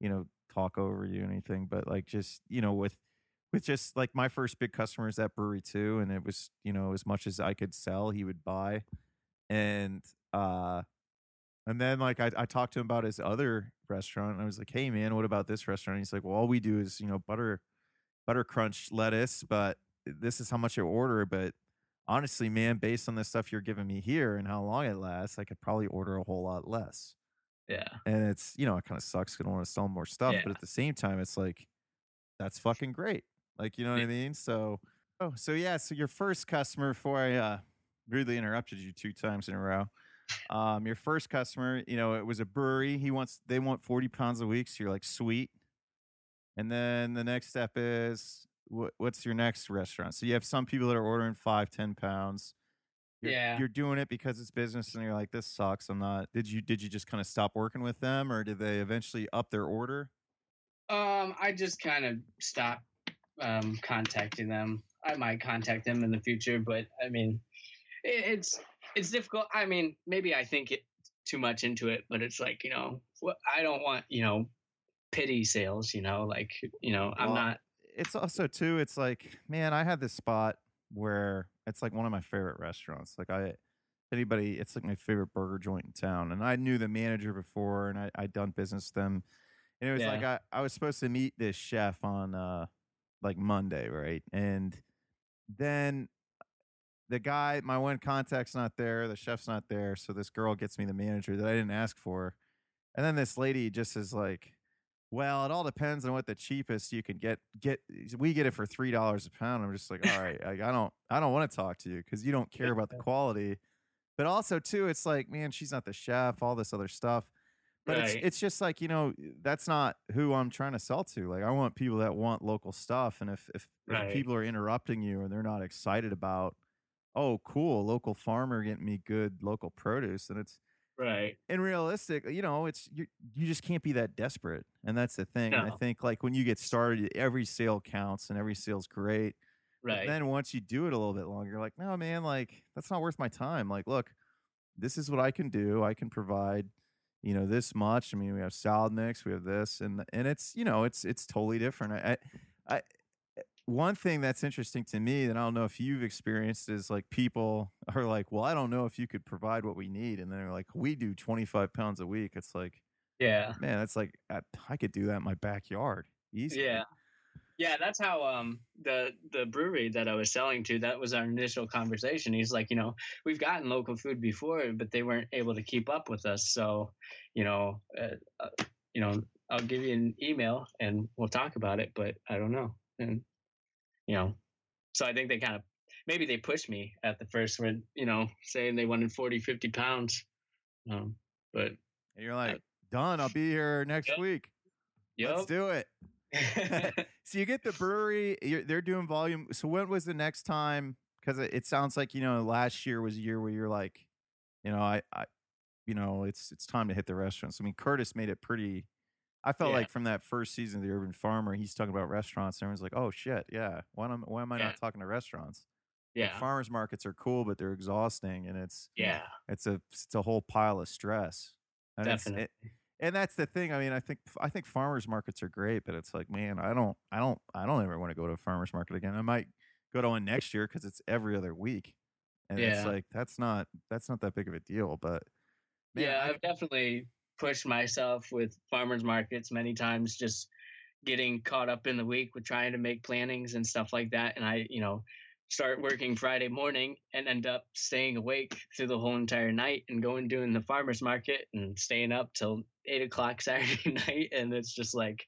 you know, talk over you or anything, but like just you know, with with just like my first big customer is that brewery too, and it was you know as much as I could sell, he would buy, and uh and then like I, I talked to him about his other restaurant and I was like, Hey man, what about this restaurant? And he's like, Well, all we do is, you know, butter butter crunch lettuce, but this is how much I order. But honestly, man, based on the stuff you're giving me here and how long it lasts, I could probably order a whole lot less. Yeah. And it's, you know, it kind of sucks because I want to sell more stuff. Yeah. But at the same time, it's like, that's fucking great. Like, you know what I mean? So, oh, so yeah. So your first customer, before I uh, rudely interrupted you two times in a row, um, your first customer, you know, it was a brewery. He wants, they want 40 pounds a week. So you're like, sweet. And then the next step is, what, what's your next restaurant? So you have some people that are ordering five, 10 pounds. You're, Yeah. you're doing it because it's business and you're like, this sucks. I'm not, did you, did you just kind of stop working with them or did they eventually up their order? Um, I just kind of stopped um contacting them. I might contact them in the future, but I mean, it, it's it's difficult. I mean, maybe I think it too much into it, but it's like you know, I don't want you know pity sales. You know, like you know, I'm not. it's also too it's like man i had this spot where it's like one of my favorite restaurants like i anybody it's like my favorite burger joint in town and i knew the manager before and I, i'd done business with them and it was like I, I was supposed to meet this chef on uh like monday right and then the guy my one contact's not there the chef's not there so this girl gets me the manager that i didn't ask for and then this lady just is like well, it all depends on what the cheapest you can get. Get eh, we get it for three dollars a pound. I'm just like, all right, like, I don't, I don't want to talk to you because you don't care about the quality. But also too, it's like, man, she's not the chef. All this other stuff. But it's it's just like you know, eh, that's not who I'm trying to sell to. Like, I want people that want local stuff. And if if, Right. if people are interrupting you and they're not excited about, oh, cool, local farmer getting me good local produce, And it's Right. and realistic, you know, it's you you just can't be that desperate. And that's the thing. And I think like when you get started, every sale counts and every sale's great. But Right. then once you do it a little bit longer, you're like, no, man, like that's not worth my time. Like, look, this is what I can do. I can provide, you know, this much. I mean, we have salad mix, we have this, and and it's, you know, it's it's totally different. I I, I one thing that's interesting to me that I don't know if you've experienced is like people [laughs] are like, well, I don't know if you could provide what we need. And they're like, we do 25 pounds a week. It's like, yeah. man, that's like, I, I could do that in my backyard. Easy. Yeah. Yeah, that's how um the the brewery that I was selling to, that was our initial conversation. He's like, you know, we've gotten local food before, but they weren't able to keep up with us. So, you know, uh, uh, you know, I'll give you an email and we'll talk about it, but I don't know. And you know, so I think they kind of maybe they pushed me at the first when, you know, saying they wanted 40, 50 pounds. Um, but And you're like, done. I'll be here next Yep. week. Let's do it. [laughs] [laughs] so you get the brewery, you're, they're doing volume. So when was the next time? Because it, it sounds like you know last year was a year where you're like, you know, I, I, you know, it's it's time to hit the restaurants. I mean, Curtis made it pretty. I felt Yeah. like from that first season of the Urban Farmer, he's talking about restaurants. And everyone's like, oh shit, yeah. Why am why am I Yeah. not talking to restaurants? Like, yeah. farmers markets are cool, but they're exhausting, and it's Yeah. it's a it's a whole pile of stress. And Definitely. it- and that's the thing. I mean, I think I think farmers markets are great, but it's like, man, I don't, I don't, I don't ever want to go to a farmers market again. I might go to one next year because it's every other week, and it's like that's not that's not that big of a deal. But man, yeah, I- I've definitely pushed myself with farmers markets many times, just getting caught up in the week with trying to make plannings and stuff like that. And I, you know, start working Friday morning and end up staying awake through the whole entire night and going doing the farmers market and staying up till eight o'clock [laughs] Saturday night. And it's just like,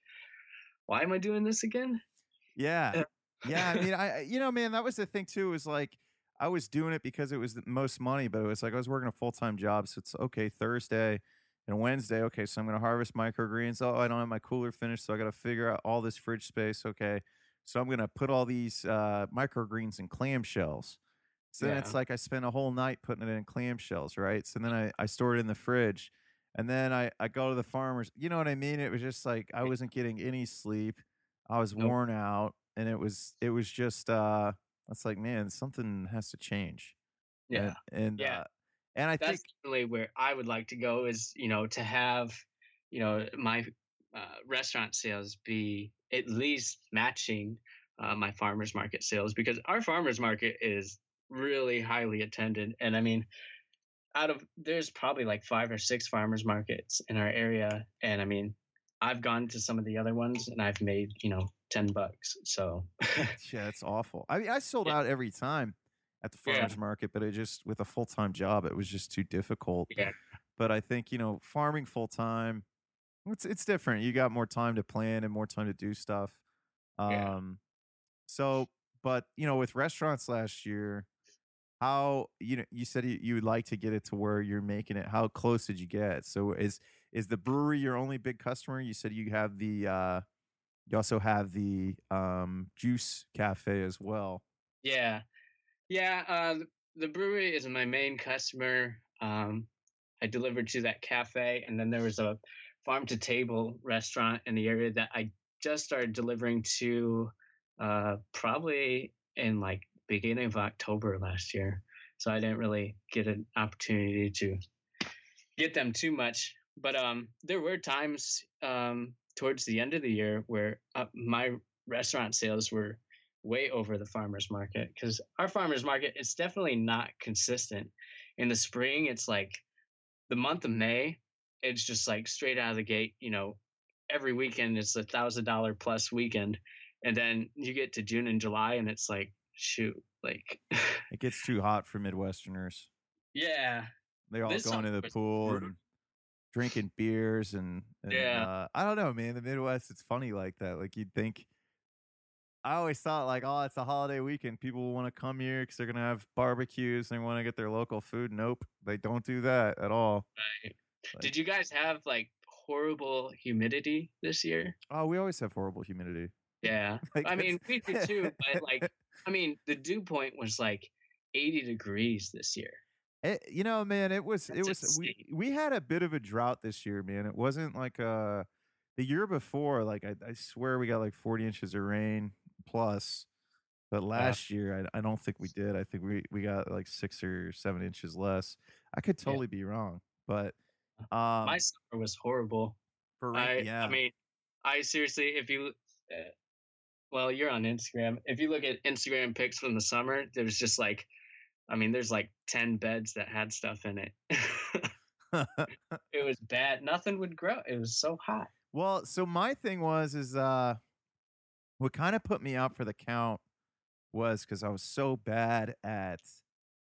why am I doing this again? Yeah. Uh, yeah. I mean, [laughs] I, I- you know, man, that was the thing too, was like, I was doing it because it was the most money, but it was like I was working a full time job. So it's okay, Thursday and Wednesday. Okay. So I'm going to harvest microgreens. Oh, I don't have my cooler finished. So I got to figure out all this fridge space. Okay. So I'm going to put all these uh, microgreens in clamshells. So then it's like I spent a whole night putting it in clamshells, right? So then I, I store it in the fridge. And then I, I go to the farmers. You know what I mean? It was just like I wasn't getting any sleep. I was Nope. worn out, and it was it was just uh, it's like man, something has to change. Yeah. And and Yeah. uh, and I think That's definitely where I would like to go is, you know, to have, you know, my uh, restaurant sales be at least matching uh, my farmers market sales because our farmers market is really highly attended. And I mean, out of there's probably like five or six farmers markets in our area. And I mean, I've gone to some of the other ones and I've made, you know, 10 bucks. So, yeah, it's awful. I mean, I sold Yeah. out every time at the Yeah. farmers market, but it just with a full time job, it was just too difficult. yeah. But I think you know, farming full time, it's it's different. You got more time to plan and more time to do stuff. Yeah. Um, so, but you know, with restaurants last year, how you know you said you, you would like to get it to where you're making it. How close did you get? So is is the brewery your only big customer? You said you have the uh, you also have the um, juice cafe as well. Yeah, yeah. Uh, th- the brewery is my main customer. Um, I delivered to that cafe, and then there was a farm to table restaurant in the area that I just started delivering to, uh, probably in like beginning of October last year. So I didn't really get an opportunity to get them too much. But um, there were times um, towards the end of the year where uh, my restaurant sales were way over the farmers market because our farmers market is definitely not consistent. In the spring, it's like the month of May, it's just like straight out of the gate, you know, every weekend it's a thousand dollar plus weekend. And then you get to June and July and it's like, shoot, like [laughs] It gets too hot for Midwesterners. yeah. They all This go into the pool brutal. and drinking beers and, and Yeah. uh, I don't know, man. The Midwest, it's funny like that. Like you'd think. I always thought like, oh, it's a holiday weekend. People will want to come here because they're gonna have barbecues and they want to get their local food. Nope, they don't do that at all. Right. Like- Did you guys have like horrible humidity this year? Oh, we always have horrible humidity. Yeah. [laughs] Like, I mean, we did too, but like, [laughs] I mean, the dew point was like 80 degrees this year. It, you know, man, it was it That's was we, we had a bit of a drought this year, man. It wasn't like uh the year before. Like I, I swear we got like forty inches of rain plus, but last year I, I don't think we did. I think we we got like six or seven inches less. I could Yeah. totally be wrong, but um, My summer was horrible. for I, yeah, I mean, I seriously, if you, uh, well, you're on Instagram. If you look at Instagram pics from the summer, there's just like, I mean, there's like 10 beds that had stuff in it. [laughs] [laughs] it was bad. Nothing would grow. It was so hot. Well, so my thing was is uh what kind of put me out for the count was because I was so bad at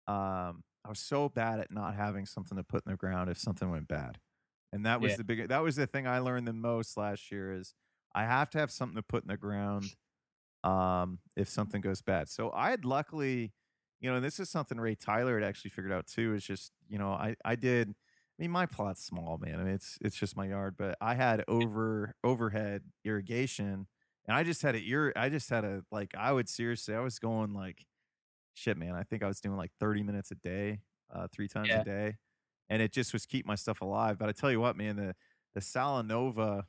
um I was so bad at not having something to put in the ground if something went bad. And that was Yeah. the big that was the thing I learned the most last year is I have to have something to put in the ground um if something goes bad. So I had luckily, you know, and this is something Ray Tyler had actually figured out too, is just, you know, I I did I mean, my plot's small, man. I mean, it's it's just my yard, but I had over overhead irrigation, and I just had a ir- I just had a like I would seriously I was going like shit, man. I think I was doing like thirty minutes a day, uh, three times Yeah. a day, and it just was keep my stuff alive. But I tell you what, man, the the Salanova,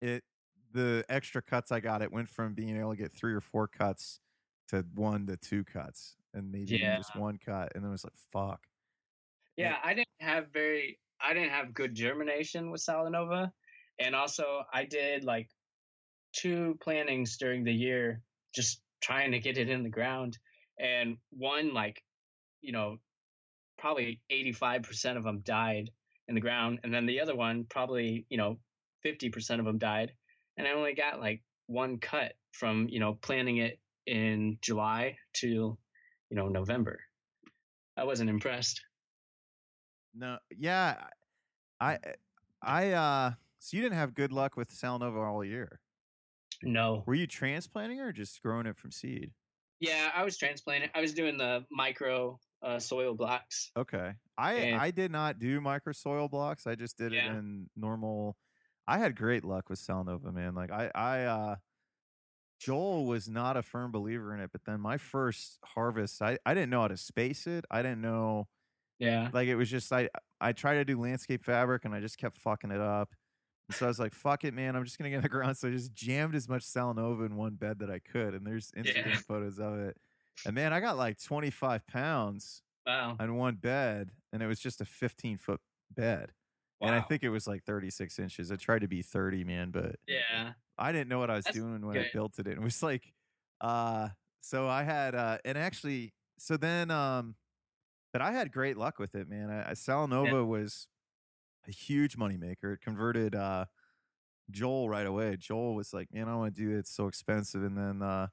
it the extra cuts I got, it went from being able to get three or four cuts to one to two cuts, and maybe Yeah. just one cut, and then it was like fuck. Yeah, I didn't have very I didn't have good germination with Salanova. And also I did like two plantings during the year just trying to get it in the ground. And one like, you know, probably 85% of them died in the ground and then the other one probably, you know, 50% of them died. And I only got like one cut from, you know, planting it in July to, you know, November. I wasn't impressed. No, yeah, I, I, uh, so you didn't have good luck with Salanova all year. No. Were you transplanting or just growing it from seed? Yeah, I was transplanting. I was doing the micro uh, soil blocks. Okay, I, And- I did not do micro soil blocks. I just did Yeah. it in normal. I had great luck with Salanova, man. Like I, I, uh, Joel was not a firm believer in it, but then my first harvest, I, I didn't know how to space it. I didn't know Yeah. like it was just I I tried to do landscape fabric and I just kept fucking it up. So I was like, "Fuck it, man! I'm just gonna get in the ground." So I just jammed as much Salanova in one bed that I could, and there's Instagram Yeah. photos of it. And man, I got like 25 pounds Wow. on one bed, and it was just a 15 foot bed. And I think it was like 36 inches. I tried to be 30, man, but Yeah. I didn't know what I was That's doing when I built it. It was like, uh, so I had, uh, and actually, so then, um, but I had great luck with it, man. I, I Salanova was a huge moneymaker. It converted, uh, Joel right away. Joel was like, man, I want to do it. It's so expensive. And then, uh,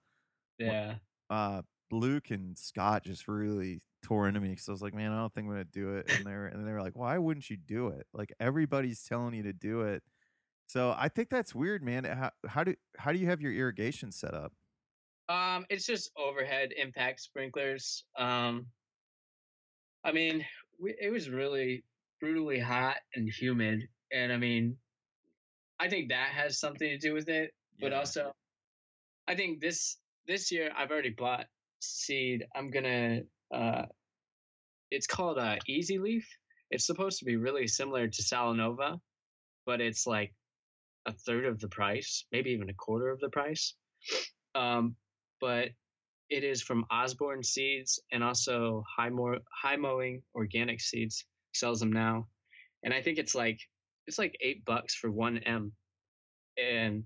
Yeah. uh, Luke and Scott just really tore into me because I was like, man, I don't think I'm gonna do it. And [laughs] they were and they were like, why wouldn't you do it? Like everybody's telling you to do it. So I think that's weird, man. How, how do how do you have your irrigation set up? Um, it's just overhead impact sprinklers. Um, I mean, we, it was really brutally hot and humid, and I mean, I think that has something to do with it. But also, I think this this year I've already bought seed. I'm gonna. Uh, it's called uh, Easy Leaf. It's supposed to be really similar to Salanova, but it's like a third of the price, maybe even a quarter of the price. Um, but it is from Osborne Seeds and also High, Mo- High Mowing Organic Seeds sells them now, and I think it's like it's like eight bucks for one M, and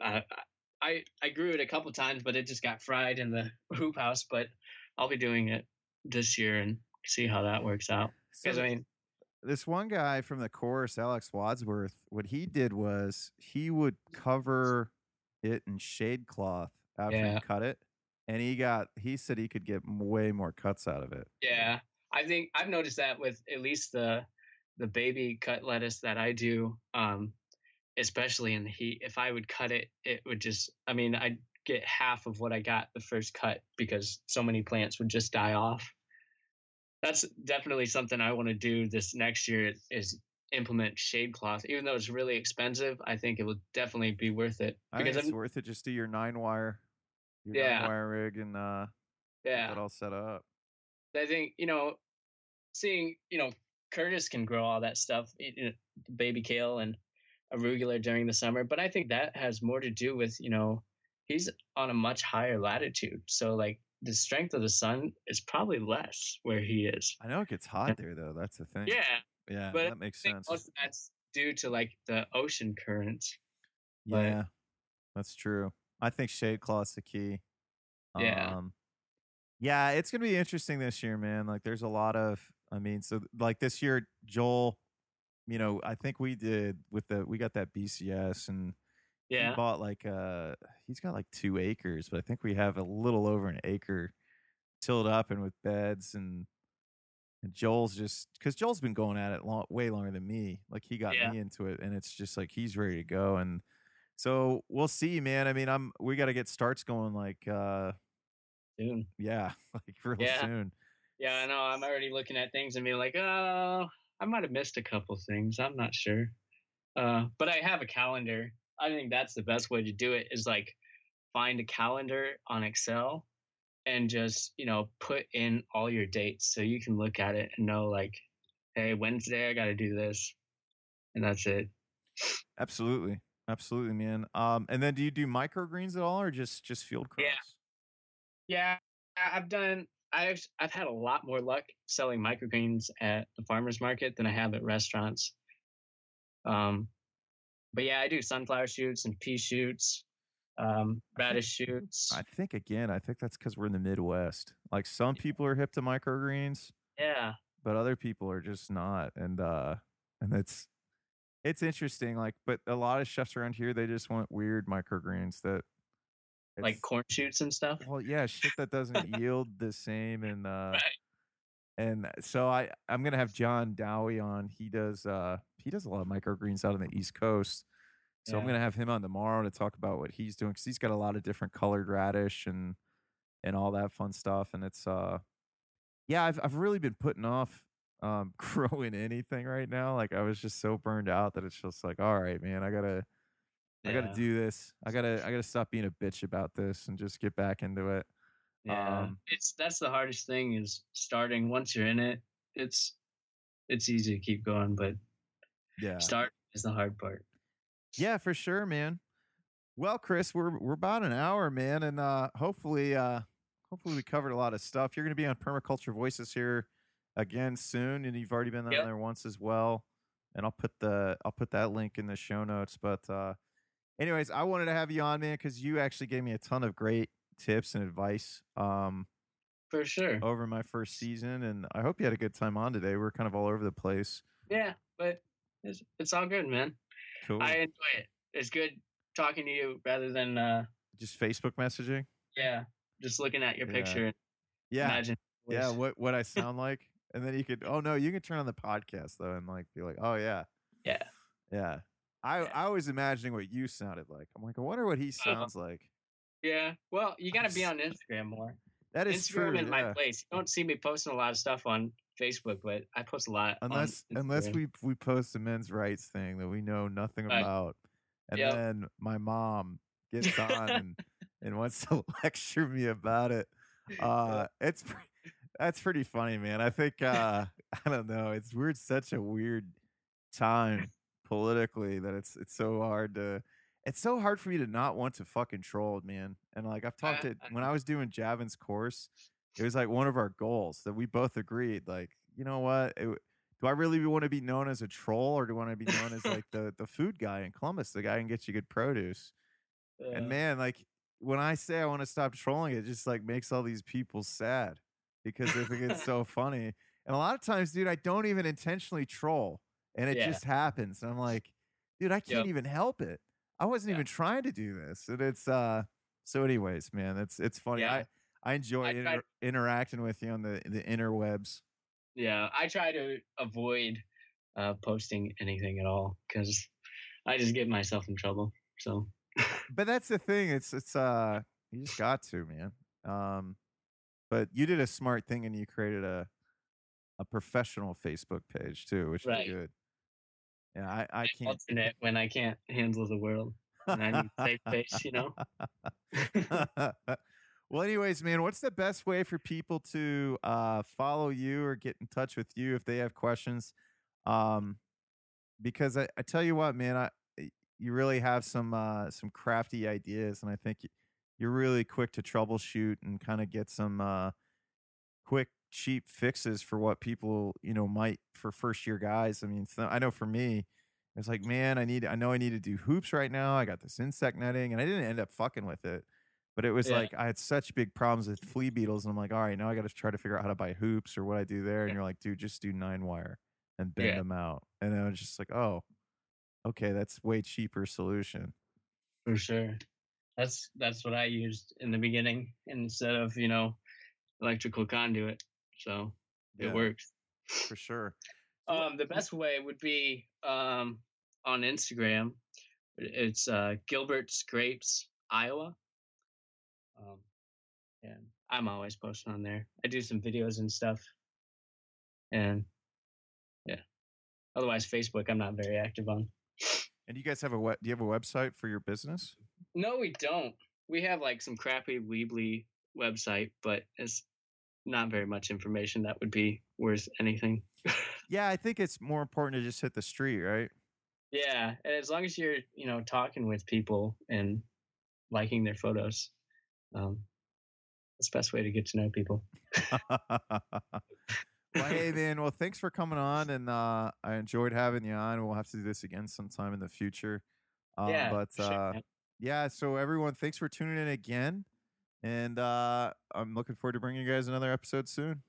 I I I grew it a couple times, but it just got fried in the [laughs] hoop house. But I'll be doing it this year and see how that works out. So Because I mean, this one guy from the course, Alex Wadsworth, what he did was he would cover it in shade cloth after Yeah. he cut it, and he got he said he could get way more cuts out of it. Yeah, I think I've noticed that with at least the the baby cut lettuce that I do, um, especially in the heat. If I would cut it, it would just. I mean, I'd get half of what I got the first cut because so many plants would just die off. That's definitely something I want to do this next year. Is implement shade cloth, even though it's really expensive. I think it will definitely be worth it I think because it's I'm, worth it just do your nine wire, your Yeah. nine wire rig, and uh, get yeah. that all set up. I think you know, seeing you know Curtis can grow all that stuff, y- y- baby kale and arugula during the summer, but I think that has more to do with you know he's on a much higher latitude, so like the strength of the sun is probably less where he is. I know it gets hot there though. That's the thing. Yeah, yeah, but that makes sense. that's due to like the ocean currents. but- Yeah, that's true. I think shade cloth's the key. Yeah. Um, yeah, it's gonna be interesting this year, man. Like, there's a lot of. I mean, so like this year, Joel. You know, I think we did with the we got that BCS and he Yeah, bought like uh he's got like two acres, but I think we have a little over an acre tilled up and with beds and and Joel's just because Joel's been going at it long, way longer than me. Like he got Yeah. me into it, and it's just like he's ready to go. And so we'll see, man. I mean, I'm we got to get starts going. Like, uh soon. yeah, [laughs] like real Yeah. soon. Yeah, I know. I'm already looking at things and being like, oh, I might have missed a couple things. I'm not sure. Uh, but I have a calendar. I think that's the best way to do it is like find a calendar on Excel and just, you know, put in all your dates so you can look at it and know like, hey, Wednesday I got to do this. And that's it. Absolutely, absolutely, man. Um, and then do you do microgreens at all, or just just field crops? Yeah. Yeah, I've done. I've I've had a lot more luck selling microgreens at the farmers market than I have at restaurants. Um, but yeah, I do sunflower shoots and pea shoots, um, I think- radish shoots. I think again, I think that's because we're in the Midwest. Like some people are hip to microgreens, yeah, but but other people are just not. And uh and it's it's interesting. Like, but a lot of chefs around here they just want weird microgreens that like corn shoots and stuff. well, yeah, shit that doesn't yield the same. And [laughs] uh Right. and so I I'm gonna have John Dowie on. He does uh he does a lot of microgreens out on the East Coast. So I'm gonna have him on tomorrow to talk about what he's doing because he's got a lot of different colored radish and and all that fun stuff. And it's uh yeah, I've I've really been putting off um [laughs] growing anything right now. Like I was just so burned out that it's just like, all right, man, I gotta I gotta do this. I gotta I gotta stop being a bitch about this and just get back into it. Yeah, um, it's that's the hardest thing is starting. Once you're in it, it's it's easy to keep going, but Yeah. start is the hard part. Yeah, for sure, man. Well, Chris, we're we're about an hour, man, and uh hopefully uh hopefully we covered a lot of stuff. You're gonna be on Permaculture Voices here again soon, and you've already been on Yep. there once as well. And I'll put the I'll put that link in the show notes. But uh anyways, I wanted to have you on, man, because you actually gave me a ton of great tips and advice um For sure. over my first season and I hope you had a good time on today. We're kind of all over the place. Yeah, but it's it's all good, man. Cool. I enjoy it. It's good talking to you rather than uh Just Facebook messaging. yeah, just looking at your Yeah. picture and Yeah. imagine yeah what what i [laughs] sound like and then you could oh no you can turn on the podcast though and like be like oh yeah Yeah. yeah i Yeah. i was imagining what you sounded like i'm like i wonder what he Uh-huh. sounds like Yeah. Well, you gotta be [laughs] on Instagram more. that is Instagram true is yeah. my place. You don't see me posting a lot of stuff on Facebook, but I post a lot. on unless unless we we post a men's rights thing that we know nothing Right. about and Yep. then my mom gets on and [laughs] and wants to [laughs] lecture me about it uh it's pre- that's pretty funny man i think uh i don't know it's we're in such a weird time politically that it's it's so hard to it's so hard for me to not want to fucking troll man and like i've talked Uh, to when i was doing javin's course it was like one of our goals that we both agreed like you know what? It, do i really want to be known as a troll or do i want to be known as like the the food guy in columbus the guy who can get you good produce? Uh, and man, like when I say I want to stop trolling, it just like makes all these people sad because they think it's [laughs] so funny. And a lot of times, dude, I don't even intentionally troll, and it Yeah. just happens. And I'm like, dude, I can't Yep. even help it. I wasn't Yeah. even trying to do this. And it's uh. So, anyways, man, it's it's funny. Yeah. I I enjoy I inter- interacting with you on the the interwebs. yeah, I try to avoid uh, posting anything at all because I just get myself in trouble. So But that's the thing. It's it's uh you just got to, man. Um but you did a smart thing and you created a a professional Facebook page too, which Right. is good. Yeah, I, I can't alternate when I can't handle the world and I need safe space, you know. [laughs] well, anyways, man, what's the best way for people to uh, follow you or get in touch with you if they have questions? Um, because I, I tell you what, man, I you really have some uh, some crafty ideas, and I think you're really quick to troubleshoot and kind of get some uh, quick, cheap fixes for what people you know might for first year guys. I mean, so I know for me, it's like, man, I need, I know I need to do hoops right now. I got this insect netting, and I didn't end up fucking with it. But it was Yeah. like I had such big problems with flea beetles, and I'm like, all right, now I got to try to figure out how to buy hoops or what I do there. And Yeah. you're like, dude, just do nine wire and bend Yeah. them out. And I was just like, oh, okay, that's way cheaper solution. For sure. That's that's what I used in the beginning instead of, you know, electrical conduit. So Yeah, it works. for sure. Um, the best way would be um, on Instagram. It's uh, Gilbert's Grapes, Iowa. Um, and I'm always posting on there. I do some videos and stuff. And yeah. Otherwise, Facebook, I'm not very active on. And you guys have a we- do you have a website for your business? No, we don't. We have like some crappy Weebly website, but it's not very much information that would be worth anything. [laughs] Yeah, I think it's more important to just hit the street, right? yeah, and as long as you're, you know, talking with people and liking their photos, um, it's the best way to get to know people. [laughs] well, hey [laughs] man. Well, thanks for coming on, and uh, I enjoyed having you on. We'll have to do this again sometime in the future. Um, yeah, but sure, uh, yeah, so everyone, thanks for tuning in again, and uh, I'm looking forward to bringing you guys another episode soon.